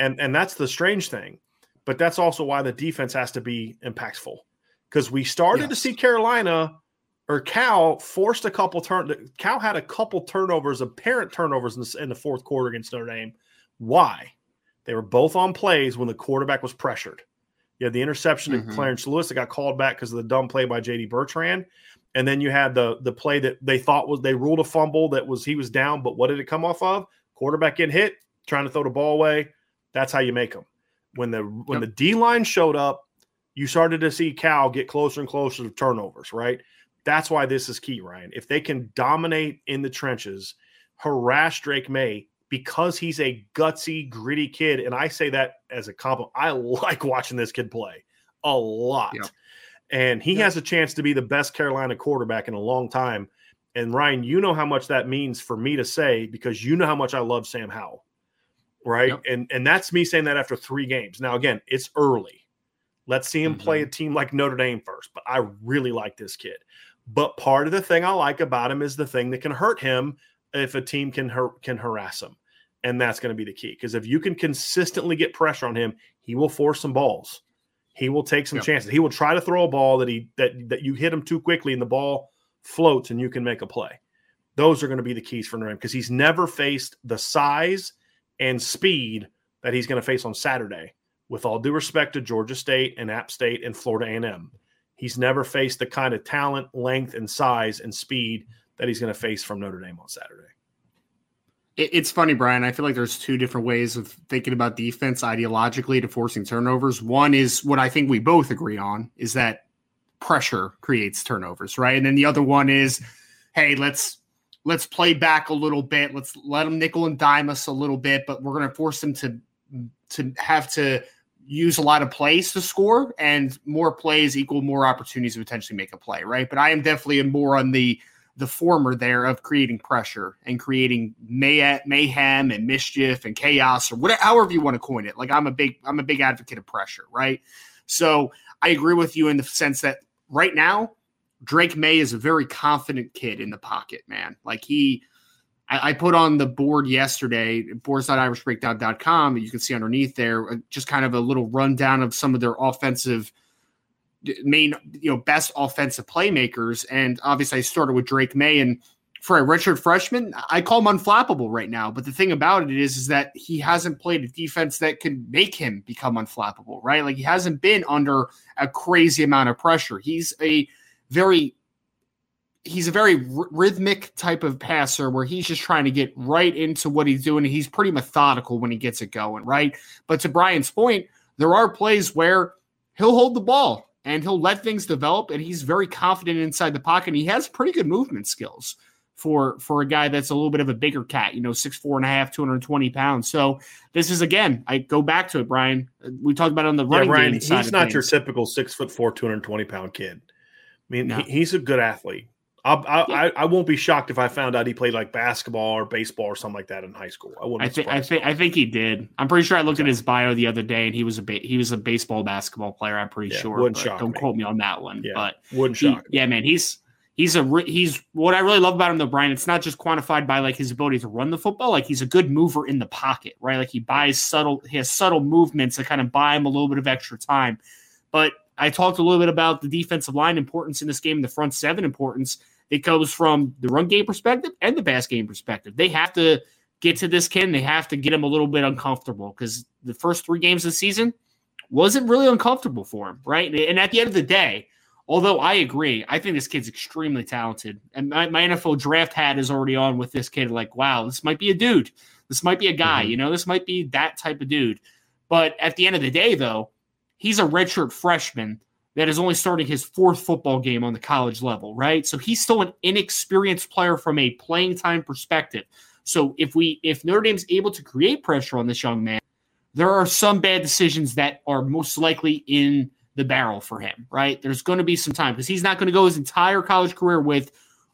And and that's the strange thing. But that's also why the defense has to be impactful. Because we started yes. to see Carolina or Cal forced a couple turn. Cal had a couple turnovers, apparent turnovers in the, in the fourth quarter against Notre Dame why? They were both on plays when the quarterback was pressured. You had the interception mm-hmm. to Clarence Lewis that got called back because of the dumb play by JD Bertrand. And then you had the the play that they thought was they ruled a fumble that was he was down, but what did it come off of? Quarterback getting hit, trying to throw the ball away. That's how you make them. When the when yep. the D line showed up, you started to see Cal get closer and closer to turnovers, right? That's why this is key, Ryan. If they can dominate in the trenches, harass Drake Maye because he's a gutsy, gritty kid. And I say that as a compliment. I like watching this kid play a lot. Yeah. And he yeah. has a chance to be the best Carolina quarterback in a long time. And Ryan, you know how much that means for me to say because you know how much I love Sam Howell. Right. Yep. And and that's me saying that after three games. Now, again, it's early. Let's see him mm-hmm. play a team like Notre Dame first. But I really like this kid. But part of the thing I like about him is the thing that can hurt him if a team can har- can harass him and that's going to be the key because if you can consistently get pressure on him, he will force some balls. He will take some yep. chances. He will try to throw a ball that he that that you hit him too quickly and the ball floats and you can make a play. Those are going to be the keys for him because he's never faced the size and speed that he's going to face on Saturday. With all due respect to Georgia State and App State and Florida A&M, he's never faced the kind of talent, length, and size and speed that he's going to face from Notre Dame on Saturday it's funny, Bryan. I feel like there's two different ways of thinking about defense ideologically to forcing turnovers. One is what I think we both agree on is that pressure creates turnovers, right? And then the other one is, hey, let's let's play back a little bit. Let's let them nickel and dime us a little bit, but we're going to force them to to have to use a lot of plays to score, and more plays equal more opportunities to potentially make a play, right? But I am definitely more on the the former there of creating pressure and creating may- mayhem and mischief and chaos or whatever, however you want to coin it. Like I'm a big, I'm a big advocate of pressure, right? So I agree with you in the sense that right now, Drake Maye is a very confident kid in the pocket, man. Like he, I, I put on the board yesterday, boards.irishbreakdown.com. You can see underneath there uh, just kind of a little rundown of some of their offensive – main, you know, best offensive playmakers. And obviously, I started with Drake Maye. and for a redshirt freshman, I call him unflappable right now. But the thing about it is, is that he hasn't played a defense that can make him become unflappable, right? Like he hasn't been under a crazy amount of pressure. He's a very he's a very r- rhythmic type of passer where he's just trying to get right into what he's doing. He's pretty methodical when he gets it going, right? But to Bryan's point, there are plays where he'll hold the ball and he'll let things develop. And he's very confident inside the pocket. And he has pretty good movement skills. for for a guy that's a little bit of a bigger cat, you know, six four and a half, 220 pounds. So this is again, I go back to it, Bryan. We talked about it on the running yeah, Bryan, game. He's not your typical six foot four, 220 pound kid. I mean, no. he, he's a good athlete. I, I, I won't be shocked if I found out he played like basketball or baseball or something like that in high school. I wouldn't. I think I think I think he did. I'm pretty sure I looked at his bio the other day and he was a ba- he was a baseball basketball player. I'm pretty yeah, sure. Wouldn't shock don't me. quote me on that one. Yeah, but wouldn't he, shock. Yeah, man, he's he's a he's what I really love about him though, Bryan. It's not just quantified by like his ability to run the football. Like he's a good mover in the pocket, right? Like he buys subtle, he has subtle movements that kind of buy him a little bit of extra time. But I talked a little bit about the defensive line importance in this game, the front seven importance. It goes from the run game perspective and the pass game perspective. They have to get to this kid. They have to get him a little bit uncomfortable because the first three games of the season wasn't really uncomfortable for him, right? And at the end of the day, although I agree, I think this kid's extremely talented. And my, my NFL draft hat is already on with this kid. Like, wow, this might be a dude. This might be a guy. Mm-hmm. You know, this might be that type of dude. But at the end of the day, though, he's a redshirt freshman that is only starting his fourth football game on the college level, right? So he's still an inexperienced player from a playing time perspective. So if we if Notre Dame's able to create pressure on this young man, there are some bad decisions that are most likely in the barrel for him, right? There's going to be some time because he's not going to go his entire college career with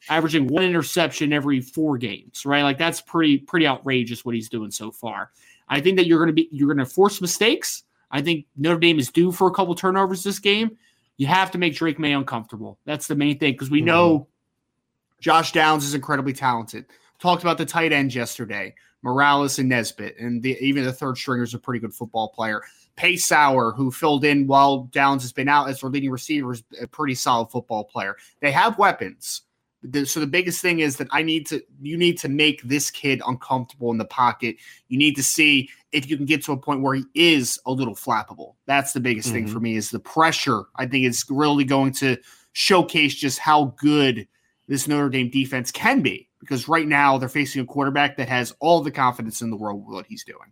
averaging one interception every four games, right? Like that's pretty pretty outrageous what he's doing so far. I think that you're going to be you're going to force mistakes. I think Notre Dame is due for a couple turnovers this game. You have to make Drake Maye uncomfortable. That's the main thing because we mm-hmm. know Josh Downs is incredibly talented. Talked about the tight ends yesterday, Morales and Nesbit, and the, even the third stringer is a pretty good football player. Pace Sauer, who filled in while Downs has been out as their leading receiver, is a pretty solid football player. They have weapons. So the biggest thing is that I need to you need to make this kid uncomfortable in the pocket. You need to see if you can get to a point where he is a little flappable. That's the biggest mm-hmm. thing for me is the pressure. I think it's really going to showcase just how good this Notre Dame defense can be because right now they're facing a quarterback that has all the confidence in the world with what he's doing.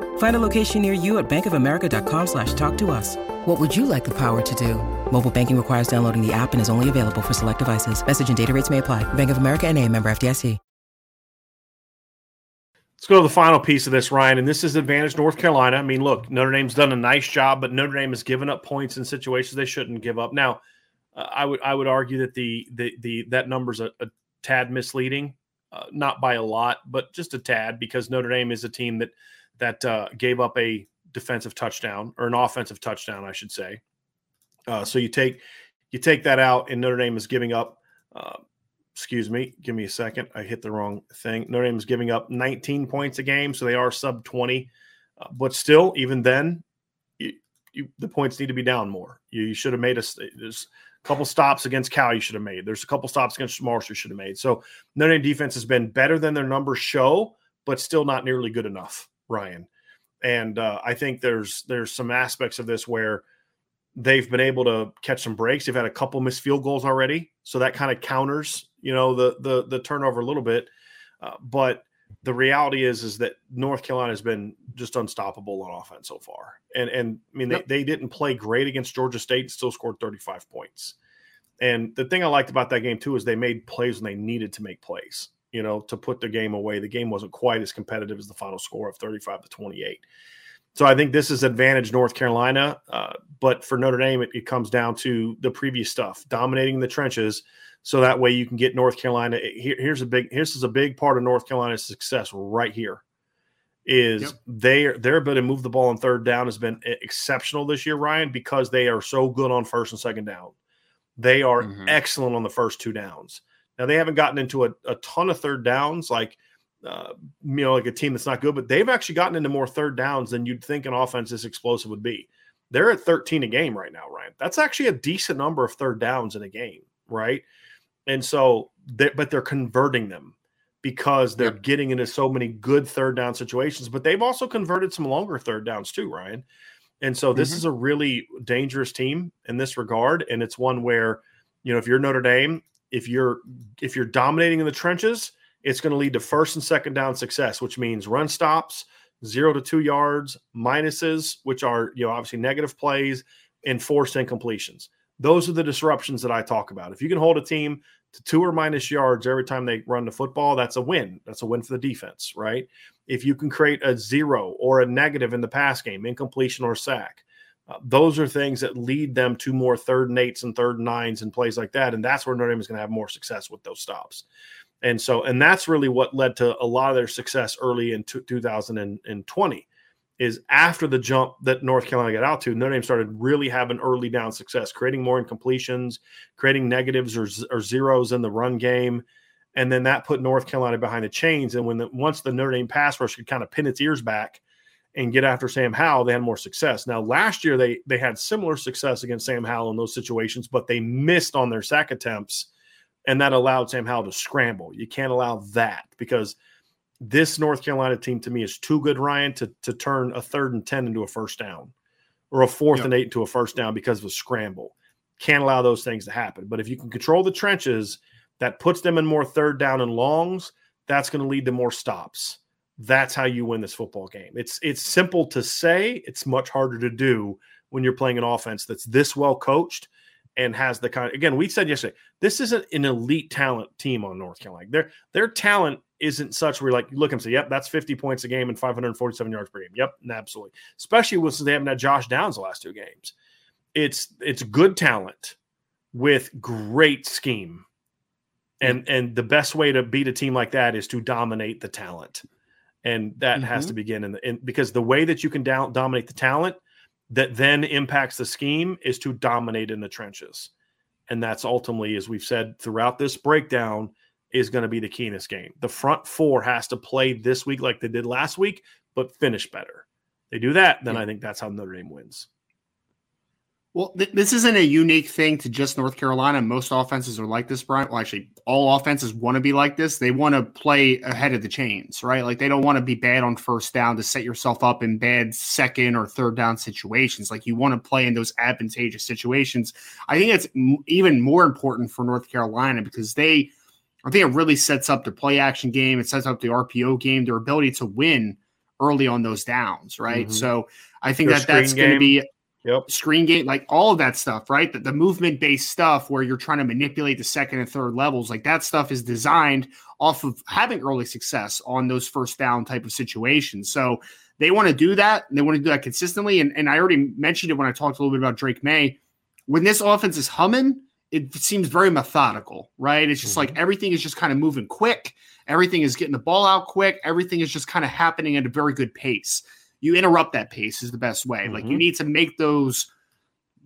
Find a location near you at bankofamerica.com slash talk to us. What would you like the power to do? Mobile banking requires downloading the app and is only available for select devices. Message and data rates may apply. Bank of America and a member FDIC. Let's go to the final piece of this, Ryan, and this is advantage North Carolina. I mean, look, Notre Dame's done a nice job, but Notre Dame has given up points in situations they shouldn't give up. Now, uh, I would I would argue that the the the that number's a, a tad misleading, uh, not by a lot, but just a tad, because Notre Dame is a team that that uh, gave up a defensive touchdown or an offensive touchdown, I should say. Uh, so you take you take that out, and Notre Dame is giving up. Uh, excuse me, give me a second. I hit the wrong thing. Notre Dame is giving up 19 points a game, so they are sub 20. Uh, but still, even then, you, you, the points need to be down more. You, you should have made a there's a couple stops against Cal. You should have made. There's a couple stops against Marshall. You should have made. So Notre Dame defense has been better than their numbers show, but still not nearly good enough. Ryan. And uh, I think there's there's some aspects of this where they've been able to catch some breaks. They've had a couple missed field goals already, so that kind of counters you know the the the turnover a little bit. Uh, but the reality is is that North Carolina has been just unstoppable on offense so far. And and I mean they, they didn't play great against Georgia State and still scored 35 points. And the thing I liked about that game too is they made plays when they needed to make plays you know, to put the game away. The game wasn't quite as competitive as the final score of 35 to 28. So I think this is advantage North Carolina, uh, but for Notre Dame, it, it, comes down to the previous stuff, dominating the trenches, so that way you can get North Carolina. Here, here's a big. Here's is a big part of North Carolina's success right here. is yep. they their ability to move the ball on third down has been exceptional this year, Ryan, because they are so good on first and second down. They are mm-hmm. excellent on the first two downs. Now they haven't gotten into a, a ton of third downs like uh, you know like a team that's not good, but they've actually gotten into more third downs than you'd think an offense this explosive would be. They're at 13 a game right now, Ryan. That's actually a decent number of third downs in a game, right? And so, they, but they're converting them because they're yep. getting into so many good third down situations, but they've also converted some longer third downs too, Ryan. And so this mm-hmm. is a really dangerous team in this regard. And it's one where, you know, if you're Notre Dame, if you're if you're dominating in the trenches, it's going to lead to first and second down success, which means run stops, zero to two yards, minuses, which are you know obviously negative plays, and forced incompletions. Those are the disruptions that I talk about. If you can hold a team to two or minus yards every time they run the football, that's a win. That's a win for the defense, right? If you can create a zero or a negative in the pass game, incompletion or sack, uh, those are things that lead them to more third and eights and third and nines and plays like that. And that's where Notre Dame is going to have more success with those stops. And so, and that's really what led to a lot of their success early in 2020 is after the jump that North Carolina got out to, Notre Dame started really having early down success, creating more incompletions, creating negatives or, or zeros in the run game. And then that put North Carolina behind the chains. And when the, once the Notre Dame pass rush could kind of pin its ears back and get after Sam Howell, they had more success. Now, last year they they had similar success against Sam Howell in those situations, but they missed on their sack attempts, and that allowed Sam Howell to scramble. You can't allow that because – this North Carolina team to me is too good, Ryan, to to turn a third and ten into a first down, or a fourth yep. and eight into a first down because of a scramble. Can't allow those things to happen. But if you can control the trenches, that puts them in more third down and longs. That's going to lead to more stops. That's how you win this football game. It's it's simple to say. It's much harder to do when you're playing an offense that's this well coached and has the kind. Again, we said yesterday, this isn't an elite talent team on North Carolina. Their their talent isn't such where like you look and say, yep, that's 50 points a game and 547 yards per game. Yep, absolutely. Especially with they haven't had Josh Downs the last two games. It's it's good talent with great scheme. And and the best way to beat a team like that is to dominate the talent. And that mm-hmm. has to begin in, the, in because the way that you can down, dominate the talent that then impacts the scheme is to dominate in the trenches. And that's ultimately, as we've said throughout this breakdown, is going to be the key in this game. The front four has to play this week like they did last week, but finish better. They do that, then yeah. I think that's how Notre Dame wins. Well, th- this isn't a unique thing to just North Carolina. Most offenses are like this, Bryan. Well, actually, all offenses want to be like this. They want to play ahead of the chains, right? Like they don't want to be bad on first down to set yourself up in bad second or third down situations. Like you want to play in those advantageous situations. I think it's m- even more important for North Carolina because they I think it really sets up the play action game. It sets up the RPO game, their ability to win early on those downs, right? Mm-hmm. So I think that that's going to be yep. screen game, like all of that stuff, right? The, the movement based stuff where you're trying to manipulate the second and third levels, like that stuff is designed off of having early success on those first down type of situations. So they want to do that. And they want to do that consistently. And, and I already mentioned it when I talked a little bit about Drake Maye. When this offense is humming, it seems very methodical, right? It's just mm-hmm. like everything is just kind of moving quick. Everything is getting the ball out quick. Everything is just kind of happening at a very good pace. You interrupt that pace is the best way. Mm-hmm. Like you mm-hmm. need to make those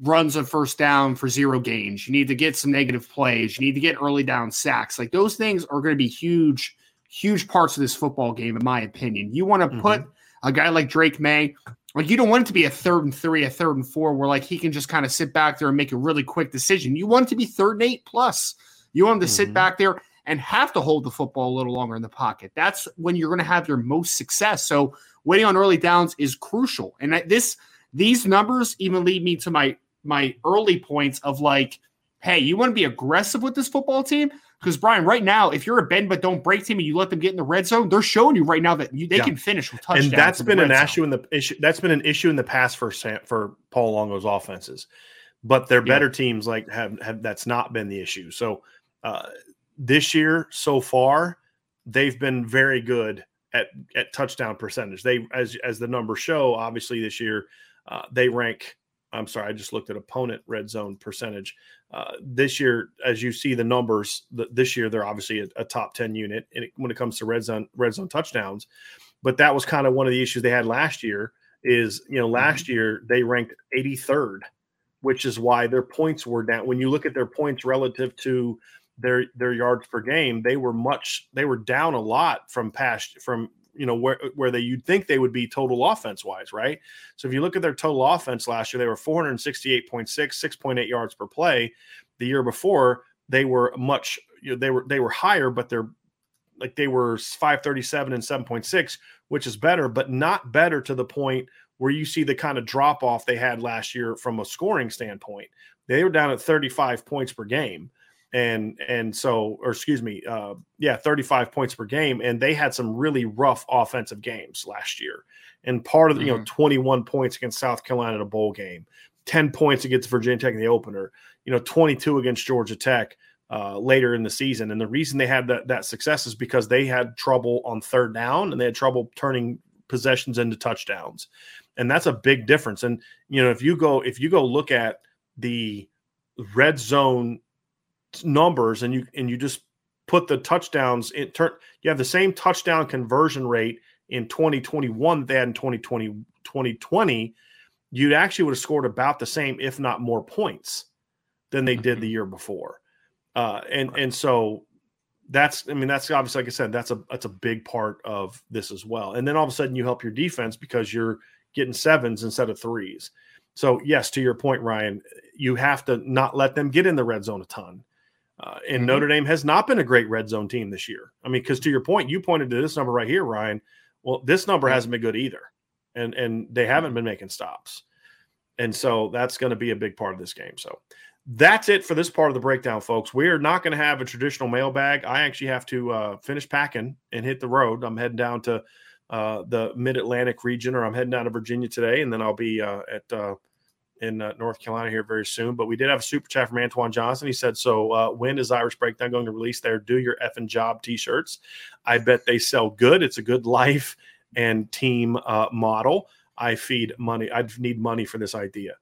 runs of first down for zero gains. You need to get some negative plays. You need to get early down sacks. Like those things are going to be huge, huge parts of this football game, in my opinion. You want to mm-hmm. put a guy like Drake Maye, like you don't want it to be a third and three, a third and four, where like he can just kind of sit back there and make a really quick decision. You want it to be third and eight plus. You want him to mm-hmm. sit back there and have to hold the football a little longer in the pocket. That's when you're going to have your most success. So waiting on early downs is crucial. And this these numbers even lead me to my my early points of like, hey, you want to be aggressive with this football team? Because Bryan, right now, if you're a bend but don't break team and you let them get in the red zone, they're showing you right now that you, they yeah. can finish with touchdowns. And that's been an issue in the issue. That's been an issue in the past for for Paul Longo's offenses, but their better yeah. teams like have, have that's not been the issue. So uh, this year so far, they've been very good at at touchdown percentage. They as as the numbers show, obviously this year uh, they rank I'm sorry, I just looked at opponent red zone percentage. Uh, this year, as you see the numbers, the, this year they're obviously a, a top 10 unit. It, when it comes to red zone red zone touchdowns, but that was kind of one of the issues they had last year. Is you know last mm-hmm. year they ranked 83rd, which is why their points were down. When you look at their points relative to their their yards per game, they were much they were down a lot from past from you know where where they you'd think they would be total offense wise, right? So if you look at their total offense last year, they were 468.6, 6.8 yards per play. The year before, they were much you know, they were they were higher, but they're like they were 537 and 7.6, which is better, but not better to the point where you see the kind of drop off they had last year from a scoring standpoint. They were down at 35 points per game and and so or excuse me uh yeah 35 points per game and they had some really rough offensive games last year and part of the, mm-hmm. you know mm-hmm. 21 points against south carolina in a bowl game 10 points against virginia tech in the opener you know 22 against georgia tech uh, later in the season and the reason they had that, that success is because they had trouble on third down and they had trouble turning possessions into touchdowns and that's a big difference and you know if you go if you go look at the red zone numbers and you and you just put the touchdowns in turn you have the same touchdown conversion rate in 2021 that they had in 2020 2020 you'd actually would have scored about the same if not more points than they did the mm-hmm. year before. Uh, and and so that's i mean that's obviously like i said that's a that's a big part of this as well. And then all of a sudden you help your defense because you're getting sevens instead of threes. So yes to your point ryan you have to not let them get in the red zone a ton uh, and mm-hmm. Notre Dame has not been a great red zone team this year. I mean, because to your point, you pointed to this number right here, Ryan. Well, this number hasn't been good either, and and they haven't been making stops, and so that's going to be a big part of this game. So that's it for this part of the breakdown, folks. We are not going to have a traditional mailbag. I actually have to uh, finish packing and hit the road. I'm heading down to uh, the Mid Atlantic region, or I'm heading down to Virginia today, and then I'll be uh, at uh, in uh, North Carolina here very soon. But we did have a super chat from Antoine Johnson. He said, "So uh, when is Irish Breakdown going to release their Do Your Effing Job T-shirts? I bet they sell good. It's a good life and team uh, model. I feed money. I need money for this idea.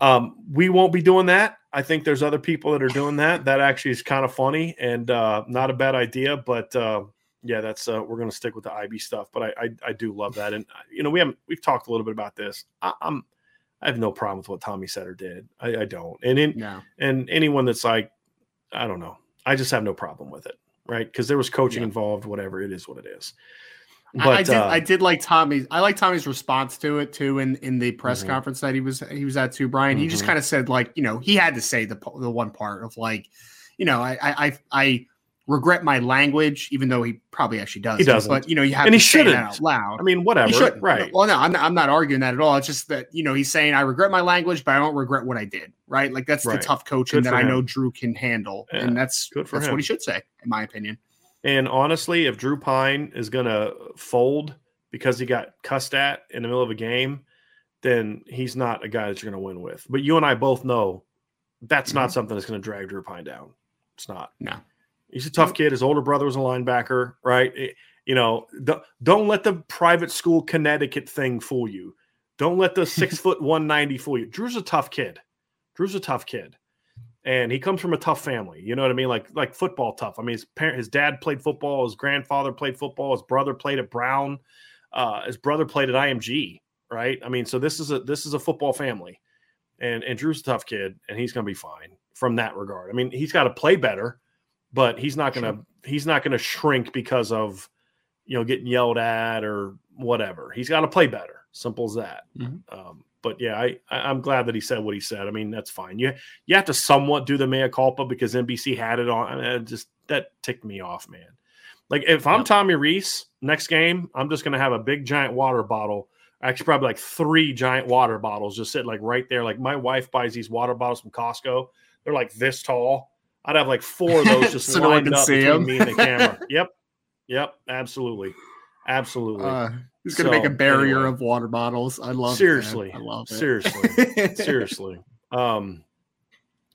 Um, we won't be doing that. I think there's other people that are doing that. That actually is kind of funny and uh, not a bad idea. But uh, yeah, that's uh, we're going to stick with the IB stuff. But I, I, I do love that, and you know we haven't we've talked a little bit about this. I, I'm I have no problem with what Tommy Setter did. I, I don't. And in, no. and anyone that's like, I don't know, I just have no problem with it, right? Because there was coaching yeah. involved. Whatever it is, what it is. But, I, I did. Uh, I did like Tommy's. I like Tommy's response to it too. In in the press mm-hmm. conference that he was he was at too, Bryan. Mm-hmm. He just mm-hmm. kind of said like, you know, he had to say the the one part of like, you know, I I I regret my language, even though he probably actually does. He doesn't. But you know, you have and to he say that out loud. I mean, whatever. He shouldn't. Right. Well, no, I'm not, I'm not arguing that at all. It's just that you know he's saying I regret my language, but I don't regret what I did. Right. Like that's right. the tough coaching that him. I know Drew can handle, yeah. and that's Good for that's him. what he should say, in my opinion. And honestly, if Drew Pyne is going to fold because he got cussed at in the middle of a game, then he's not a guy that you're going to win with. But you and I both know that's mm-hmm. not something that's going to drag Drew Pyne down. It's not. No. He's a tough kid. His older brother was a linebacker, right? It, you know, don't let the private school Connecticut thing fool you. Don't let the six foot one ninety fool you. Drew's a tough kid. Drew's a tough kid, and he comes from a tough family. You know what I mean? Like like football tough. I mean, his parent, his dad played football. His grandfather played football. His brother played at Brown. Uh, his brother played at IMG. Right? I mean, so this is a this is a football family, and and Drew's a tough kid, and he's going to be fine from that regard. I mean, he's got to play better but he's not going to sure. he's not to shrink because of you know getting yelled at or whatever. He's got to play better. Simple as that. Mm-hmm. Um, but yeah, I, I am glad that he said what he said. I mean, that's fine. You you have to somewhat do the mea culpa because NBC had it on. I mean, just that ticked me off, man. Like if I'm Tommy Rees next game, I'm just gonna have a big giant water bottle. Actually, probably like three giant water bottles just sitting like right there. Like my wife buys these water bottles from Costco. They're like this tall I'd have like four of those just so lined up between him. me and the camera. yep, yep, absolutely, absolutely. Uh, he's gonna so, make a barrier anyway. of water bottles. I love seriously. It, I love it. Seriously, seriously. Um,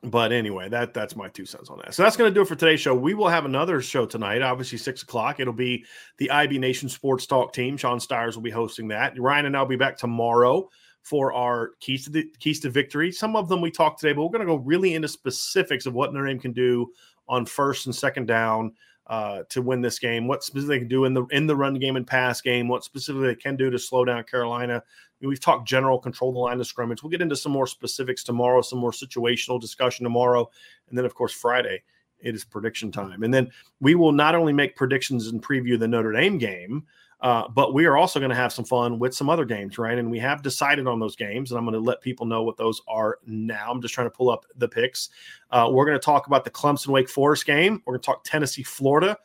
but anyway, that that's my two cents on that. So that's going to do it for today's show. We will have another show tonight, obviously six o'clock. It'll be the IB Nation Sports Talk team. Sean Stires will be hosting that. Ryan and I'll be back tomorrow for our keys to the keys to victory. Some of them we talked today, but we're going to go really into specifics of what Notre Dame can do on first and second down uh, to win this game. What specifically they can do in the in the run game and pass game. What specifically they can do to slow down Carolina. We've talked general control the line of scrimmage. We'll get into some more specifics tomorrow, some more situational discussion tomorrow, and then of course Friday it is prediction time. And then we will not only make predictions and preview the Notre Dame game, uh, but we are also going to have some fun with some other games, right? And we have decided on those games, and I'm going to let people know what those are now. I'm just trying to pull up the picks. Uh, we're going to talk about the Clemson Wake Forest game. We're going to talk Tennessee, Florida,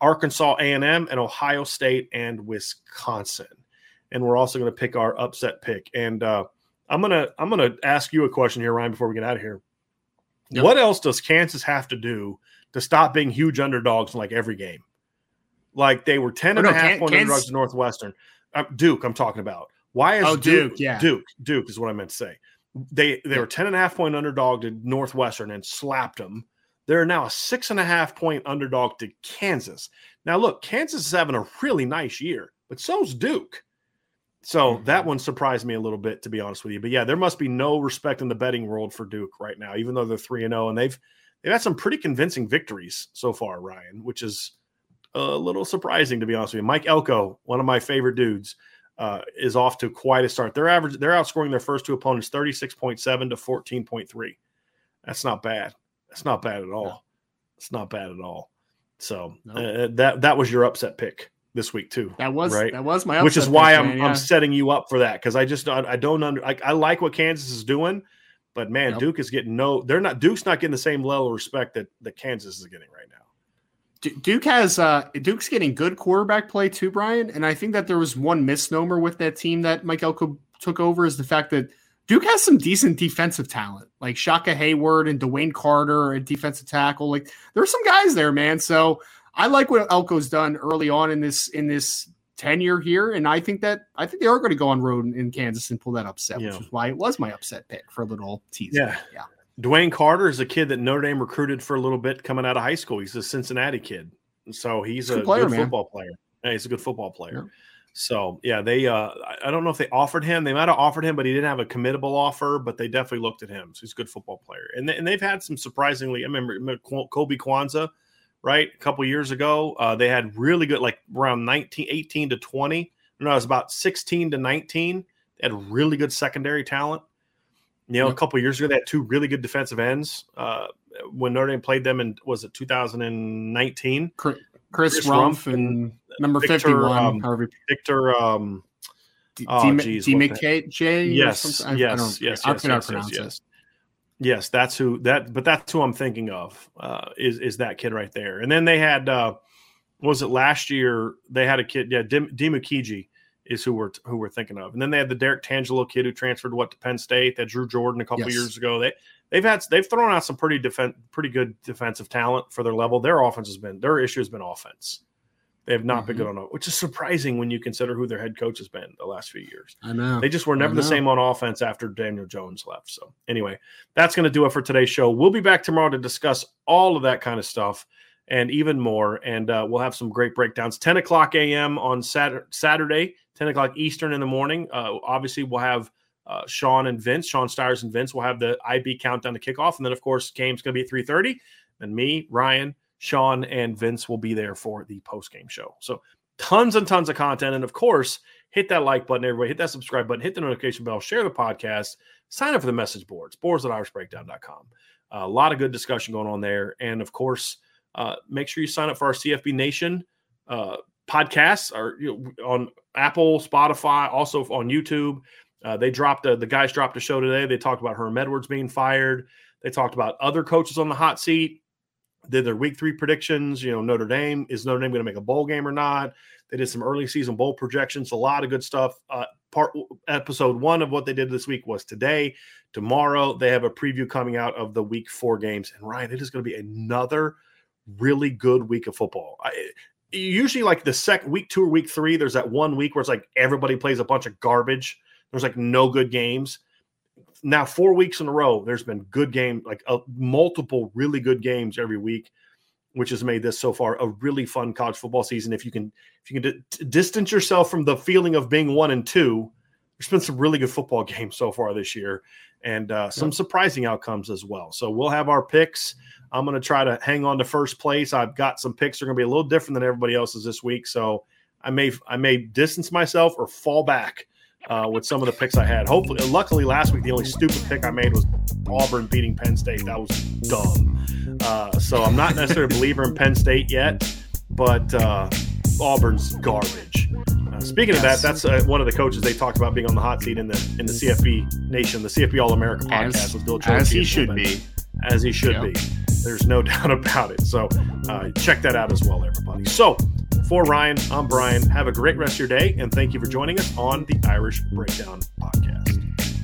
Arkansas A&M, and Ohio State and Wisconsin. And we're also going to pick our upset pick. And uh, I'm gonna I'm gonna ask you a question here, Ryan, before we get out of here. Yep. What else does Kansas have to do to stop being huge underdogs in like every game? Like they were 10 and oh, no, a half point underdogs to Northwestern. Uh, Duke, I'm talking about. Why is oh, Duke, Duke, yeah. Duke, Duke is what I meant to say. They they yeah. were 10 and a half point underdog to Northwestern and slapped them. They're now a six and a half point underdog to Kansas. Now, look, Kansas is having a really nice year, but so's Duke. So mm-hmm. that one surprised me a little bit, to be honest with you. But yeah, there must be no respect in the betting world for Duke right now, even though they're three and zero, oh, and they've they've had some pretty convincing victories so far, Ryan, which is a little surprising to be honest with you. Mike Elko, one of my favorite dudes, uh, is off to quite a start. They're average. They're outscoring their first two opponents thirty six point seven to fourteen point three. That's not bad. That's not bad at all. No. It's not bad at all. So no. uh, that that was your upset pick this week too. That was right. That was my which is why I'm man, yeah. I'm setting you up for that because I just I, I don't under I, I, like what Kansas is doing, but man. Duke is getting no. They're not Duke's not getting the same level of respect that that Kansas is getting right now. Duke has uh Duke's getting good quarterback play too, Bryan, and I think that there was one misnomer with that team that Mike Elko took over is the fact that Duke has some decent defensive talent, like Shaka Heyward and DeWayne Carter and defensive tackle. Like there's some guys there, man. So I like what Elko's done early on in this in this tenure here, and I think that I think they are going to go on road in, in Kansas and pull that upset, yeah. which is why it was my upset pick for a little tease. Yeah, yeah. DeWayne Carter is a kid that Notre Dame recruited for a little bit coming out of high school. He's a Cincinnati kid, so he's, a, player, good football player. Yeah, he's a good football player. Yeah. So yeah, they uh, I don't know if they offered him. They might have offered him, but he didn't have a committable offer. But they definitely looked at him. So he's a good football player, and they, and they've had some surprisingly. I remember, remember Colby Kwanzaa right? A couple years ago, uh, they had really good, like around 19, 18 to 20. No, it was about 16 to 19. They had really good secondary talent. You know, yep. a couple years ago, they had two really good defensive ends. Uh, when Notre Dame played them in was it 2019? Chris, Chris Rumph and number Victor, 51, um, Harvey. Victor. Um, D- oh, geez? Yes, I, yes, I yes, I yes, yes, yes, yes. Yes, that's who that. But that's who I'm thinking of. Uh, is is that kid right there? And then they had uh, was it last year? They had a kid. Yeah, Dim, Dimukeje is who we're who we're thinking of. And then they had the Derrick Tangelo kid who transferred what to Penn State. That Drew Jordan a couple yes. years ago. They they've had they've thrown out some pretty defen- pretty good defensive talent for their level. Their offense has been their issue has been offense. They have not mm-hmm. been good on it, which is surprising when you consider who their head coach has been the last few years. I know. They just were never the same on offense after Daniel Jones left. So, anyway, that's going to do it for today's show. We'll be back tomorrow to discuss all of that kind of stuff and even more. And uh, we'll have some great breakdowns. 10 o'clock a.m. on Saturday, 10 o'clock Eastern in the morning. Uh, obviously, we'll have uh, Sean and Vince, Sean Stires and Vince will have the IB countdown to kickoff. And then, of course, game's going to be at 3.30. And me, Ryan, Sean and Vince will be there for the post game show. So tons and tons of content. And of course, hit that like button, everybody. Hit that subscribe button. Hit the notification bell. Share the podcast. Sign up for the message boards, boards at irishbreakdown.com. A lot of good discussion going on there. And of course, uh, make sure you sign up for our CFB Nation uh, podcasts are you know, on Apple, Spotify, also on YouTube. Uh, they dropped a, the guys dropped a show today. They talked about Herm Edwards being fired. They talked about other coaches on the hot seat did their week three predictions. You know, Notre Dame is Notre Dame going to make a bowl game or not? They did some early season bowl projections, a lot of good stuff. Uh, part episode one of what they did this week was today. Tomorrow they have a preview coming out of the week four games. And Ryan, it is going to be another really good week of football. I, usually, like the second week two or week three, there's that one week where it's like everybody plays a bunch of garbage. There's like no good games now four weeks in a row, there's been good game, like uh, multiple really good games every week, which has made this so far a really fun college football season. If you can, if you can d- distance yourself from the feeling of being one and two, there's been some really good football games so far this year, and uh, some surprising outcomes as well. So we'll have our picks. I'm going to try to hang on to first place. I've got some picks that are going to be a little different than everybody else's this week, so I may I may distance myself or fall back uh, with some of the picks I had. Hopefully, luckily last week the only stupid pick I made was Auburn beating Penn State. That was dumb. Uh, so I'm not necessarily a believer in Penn State yet, but uh, Auburn's garbage. Uh, speaking yes. of that, that's uh, one of the coaches they talked about being on the hot seat in the in the CFB Nation, the CFB All America podcast as, with Bill As he should be. As he should yep. be. There's no doubt about it. So uh, check that out as well, everybody. So for Ryan, I'm Bryan. Have a great rest of your day, and thank you for joining us on the Irish Breakdown Podcast.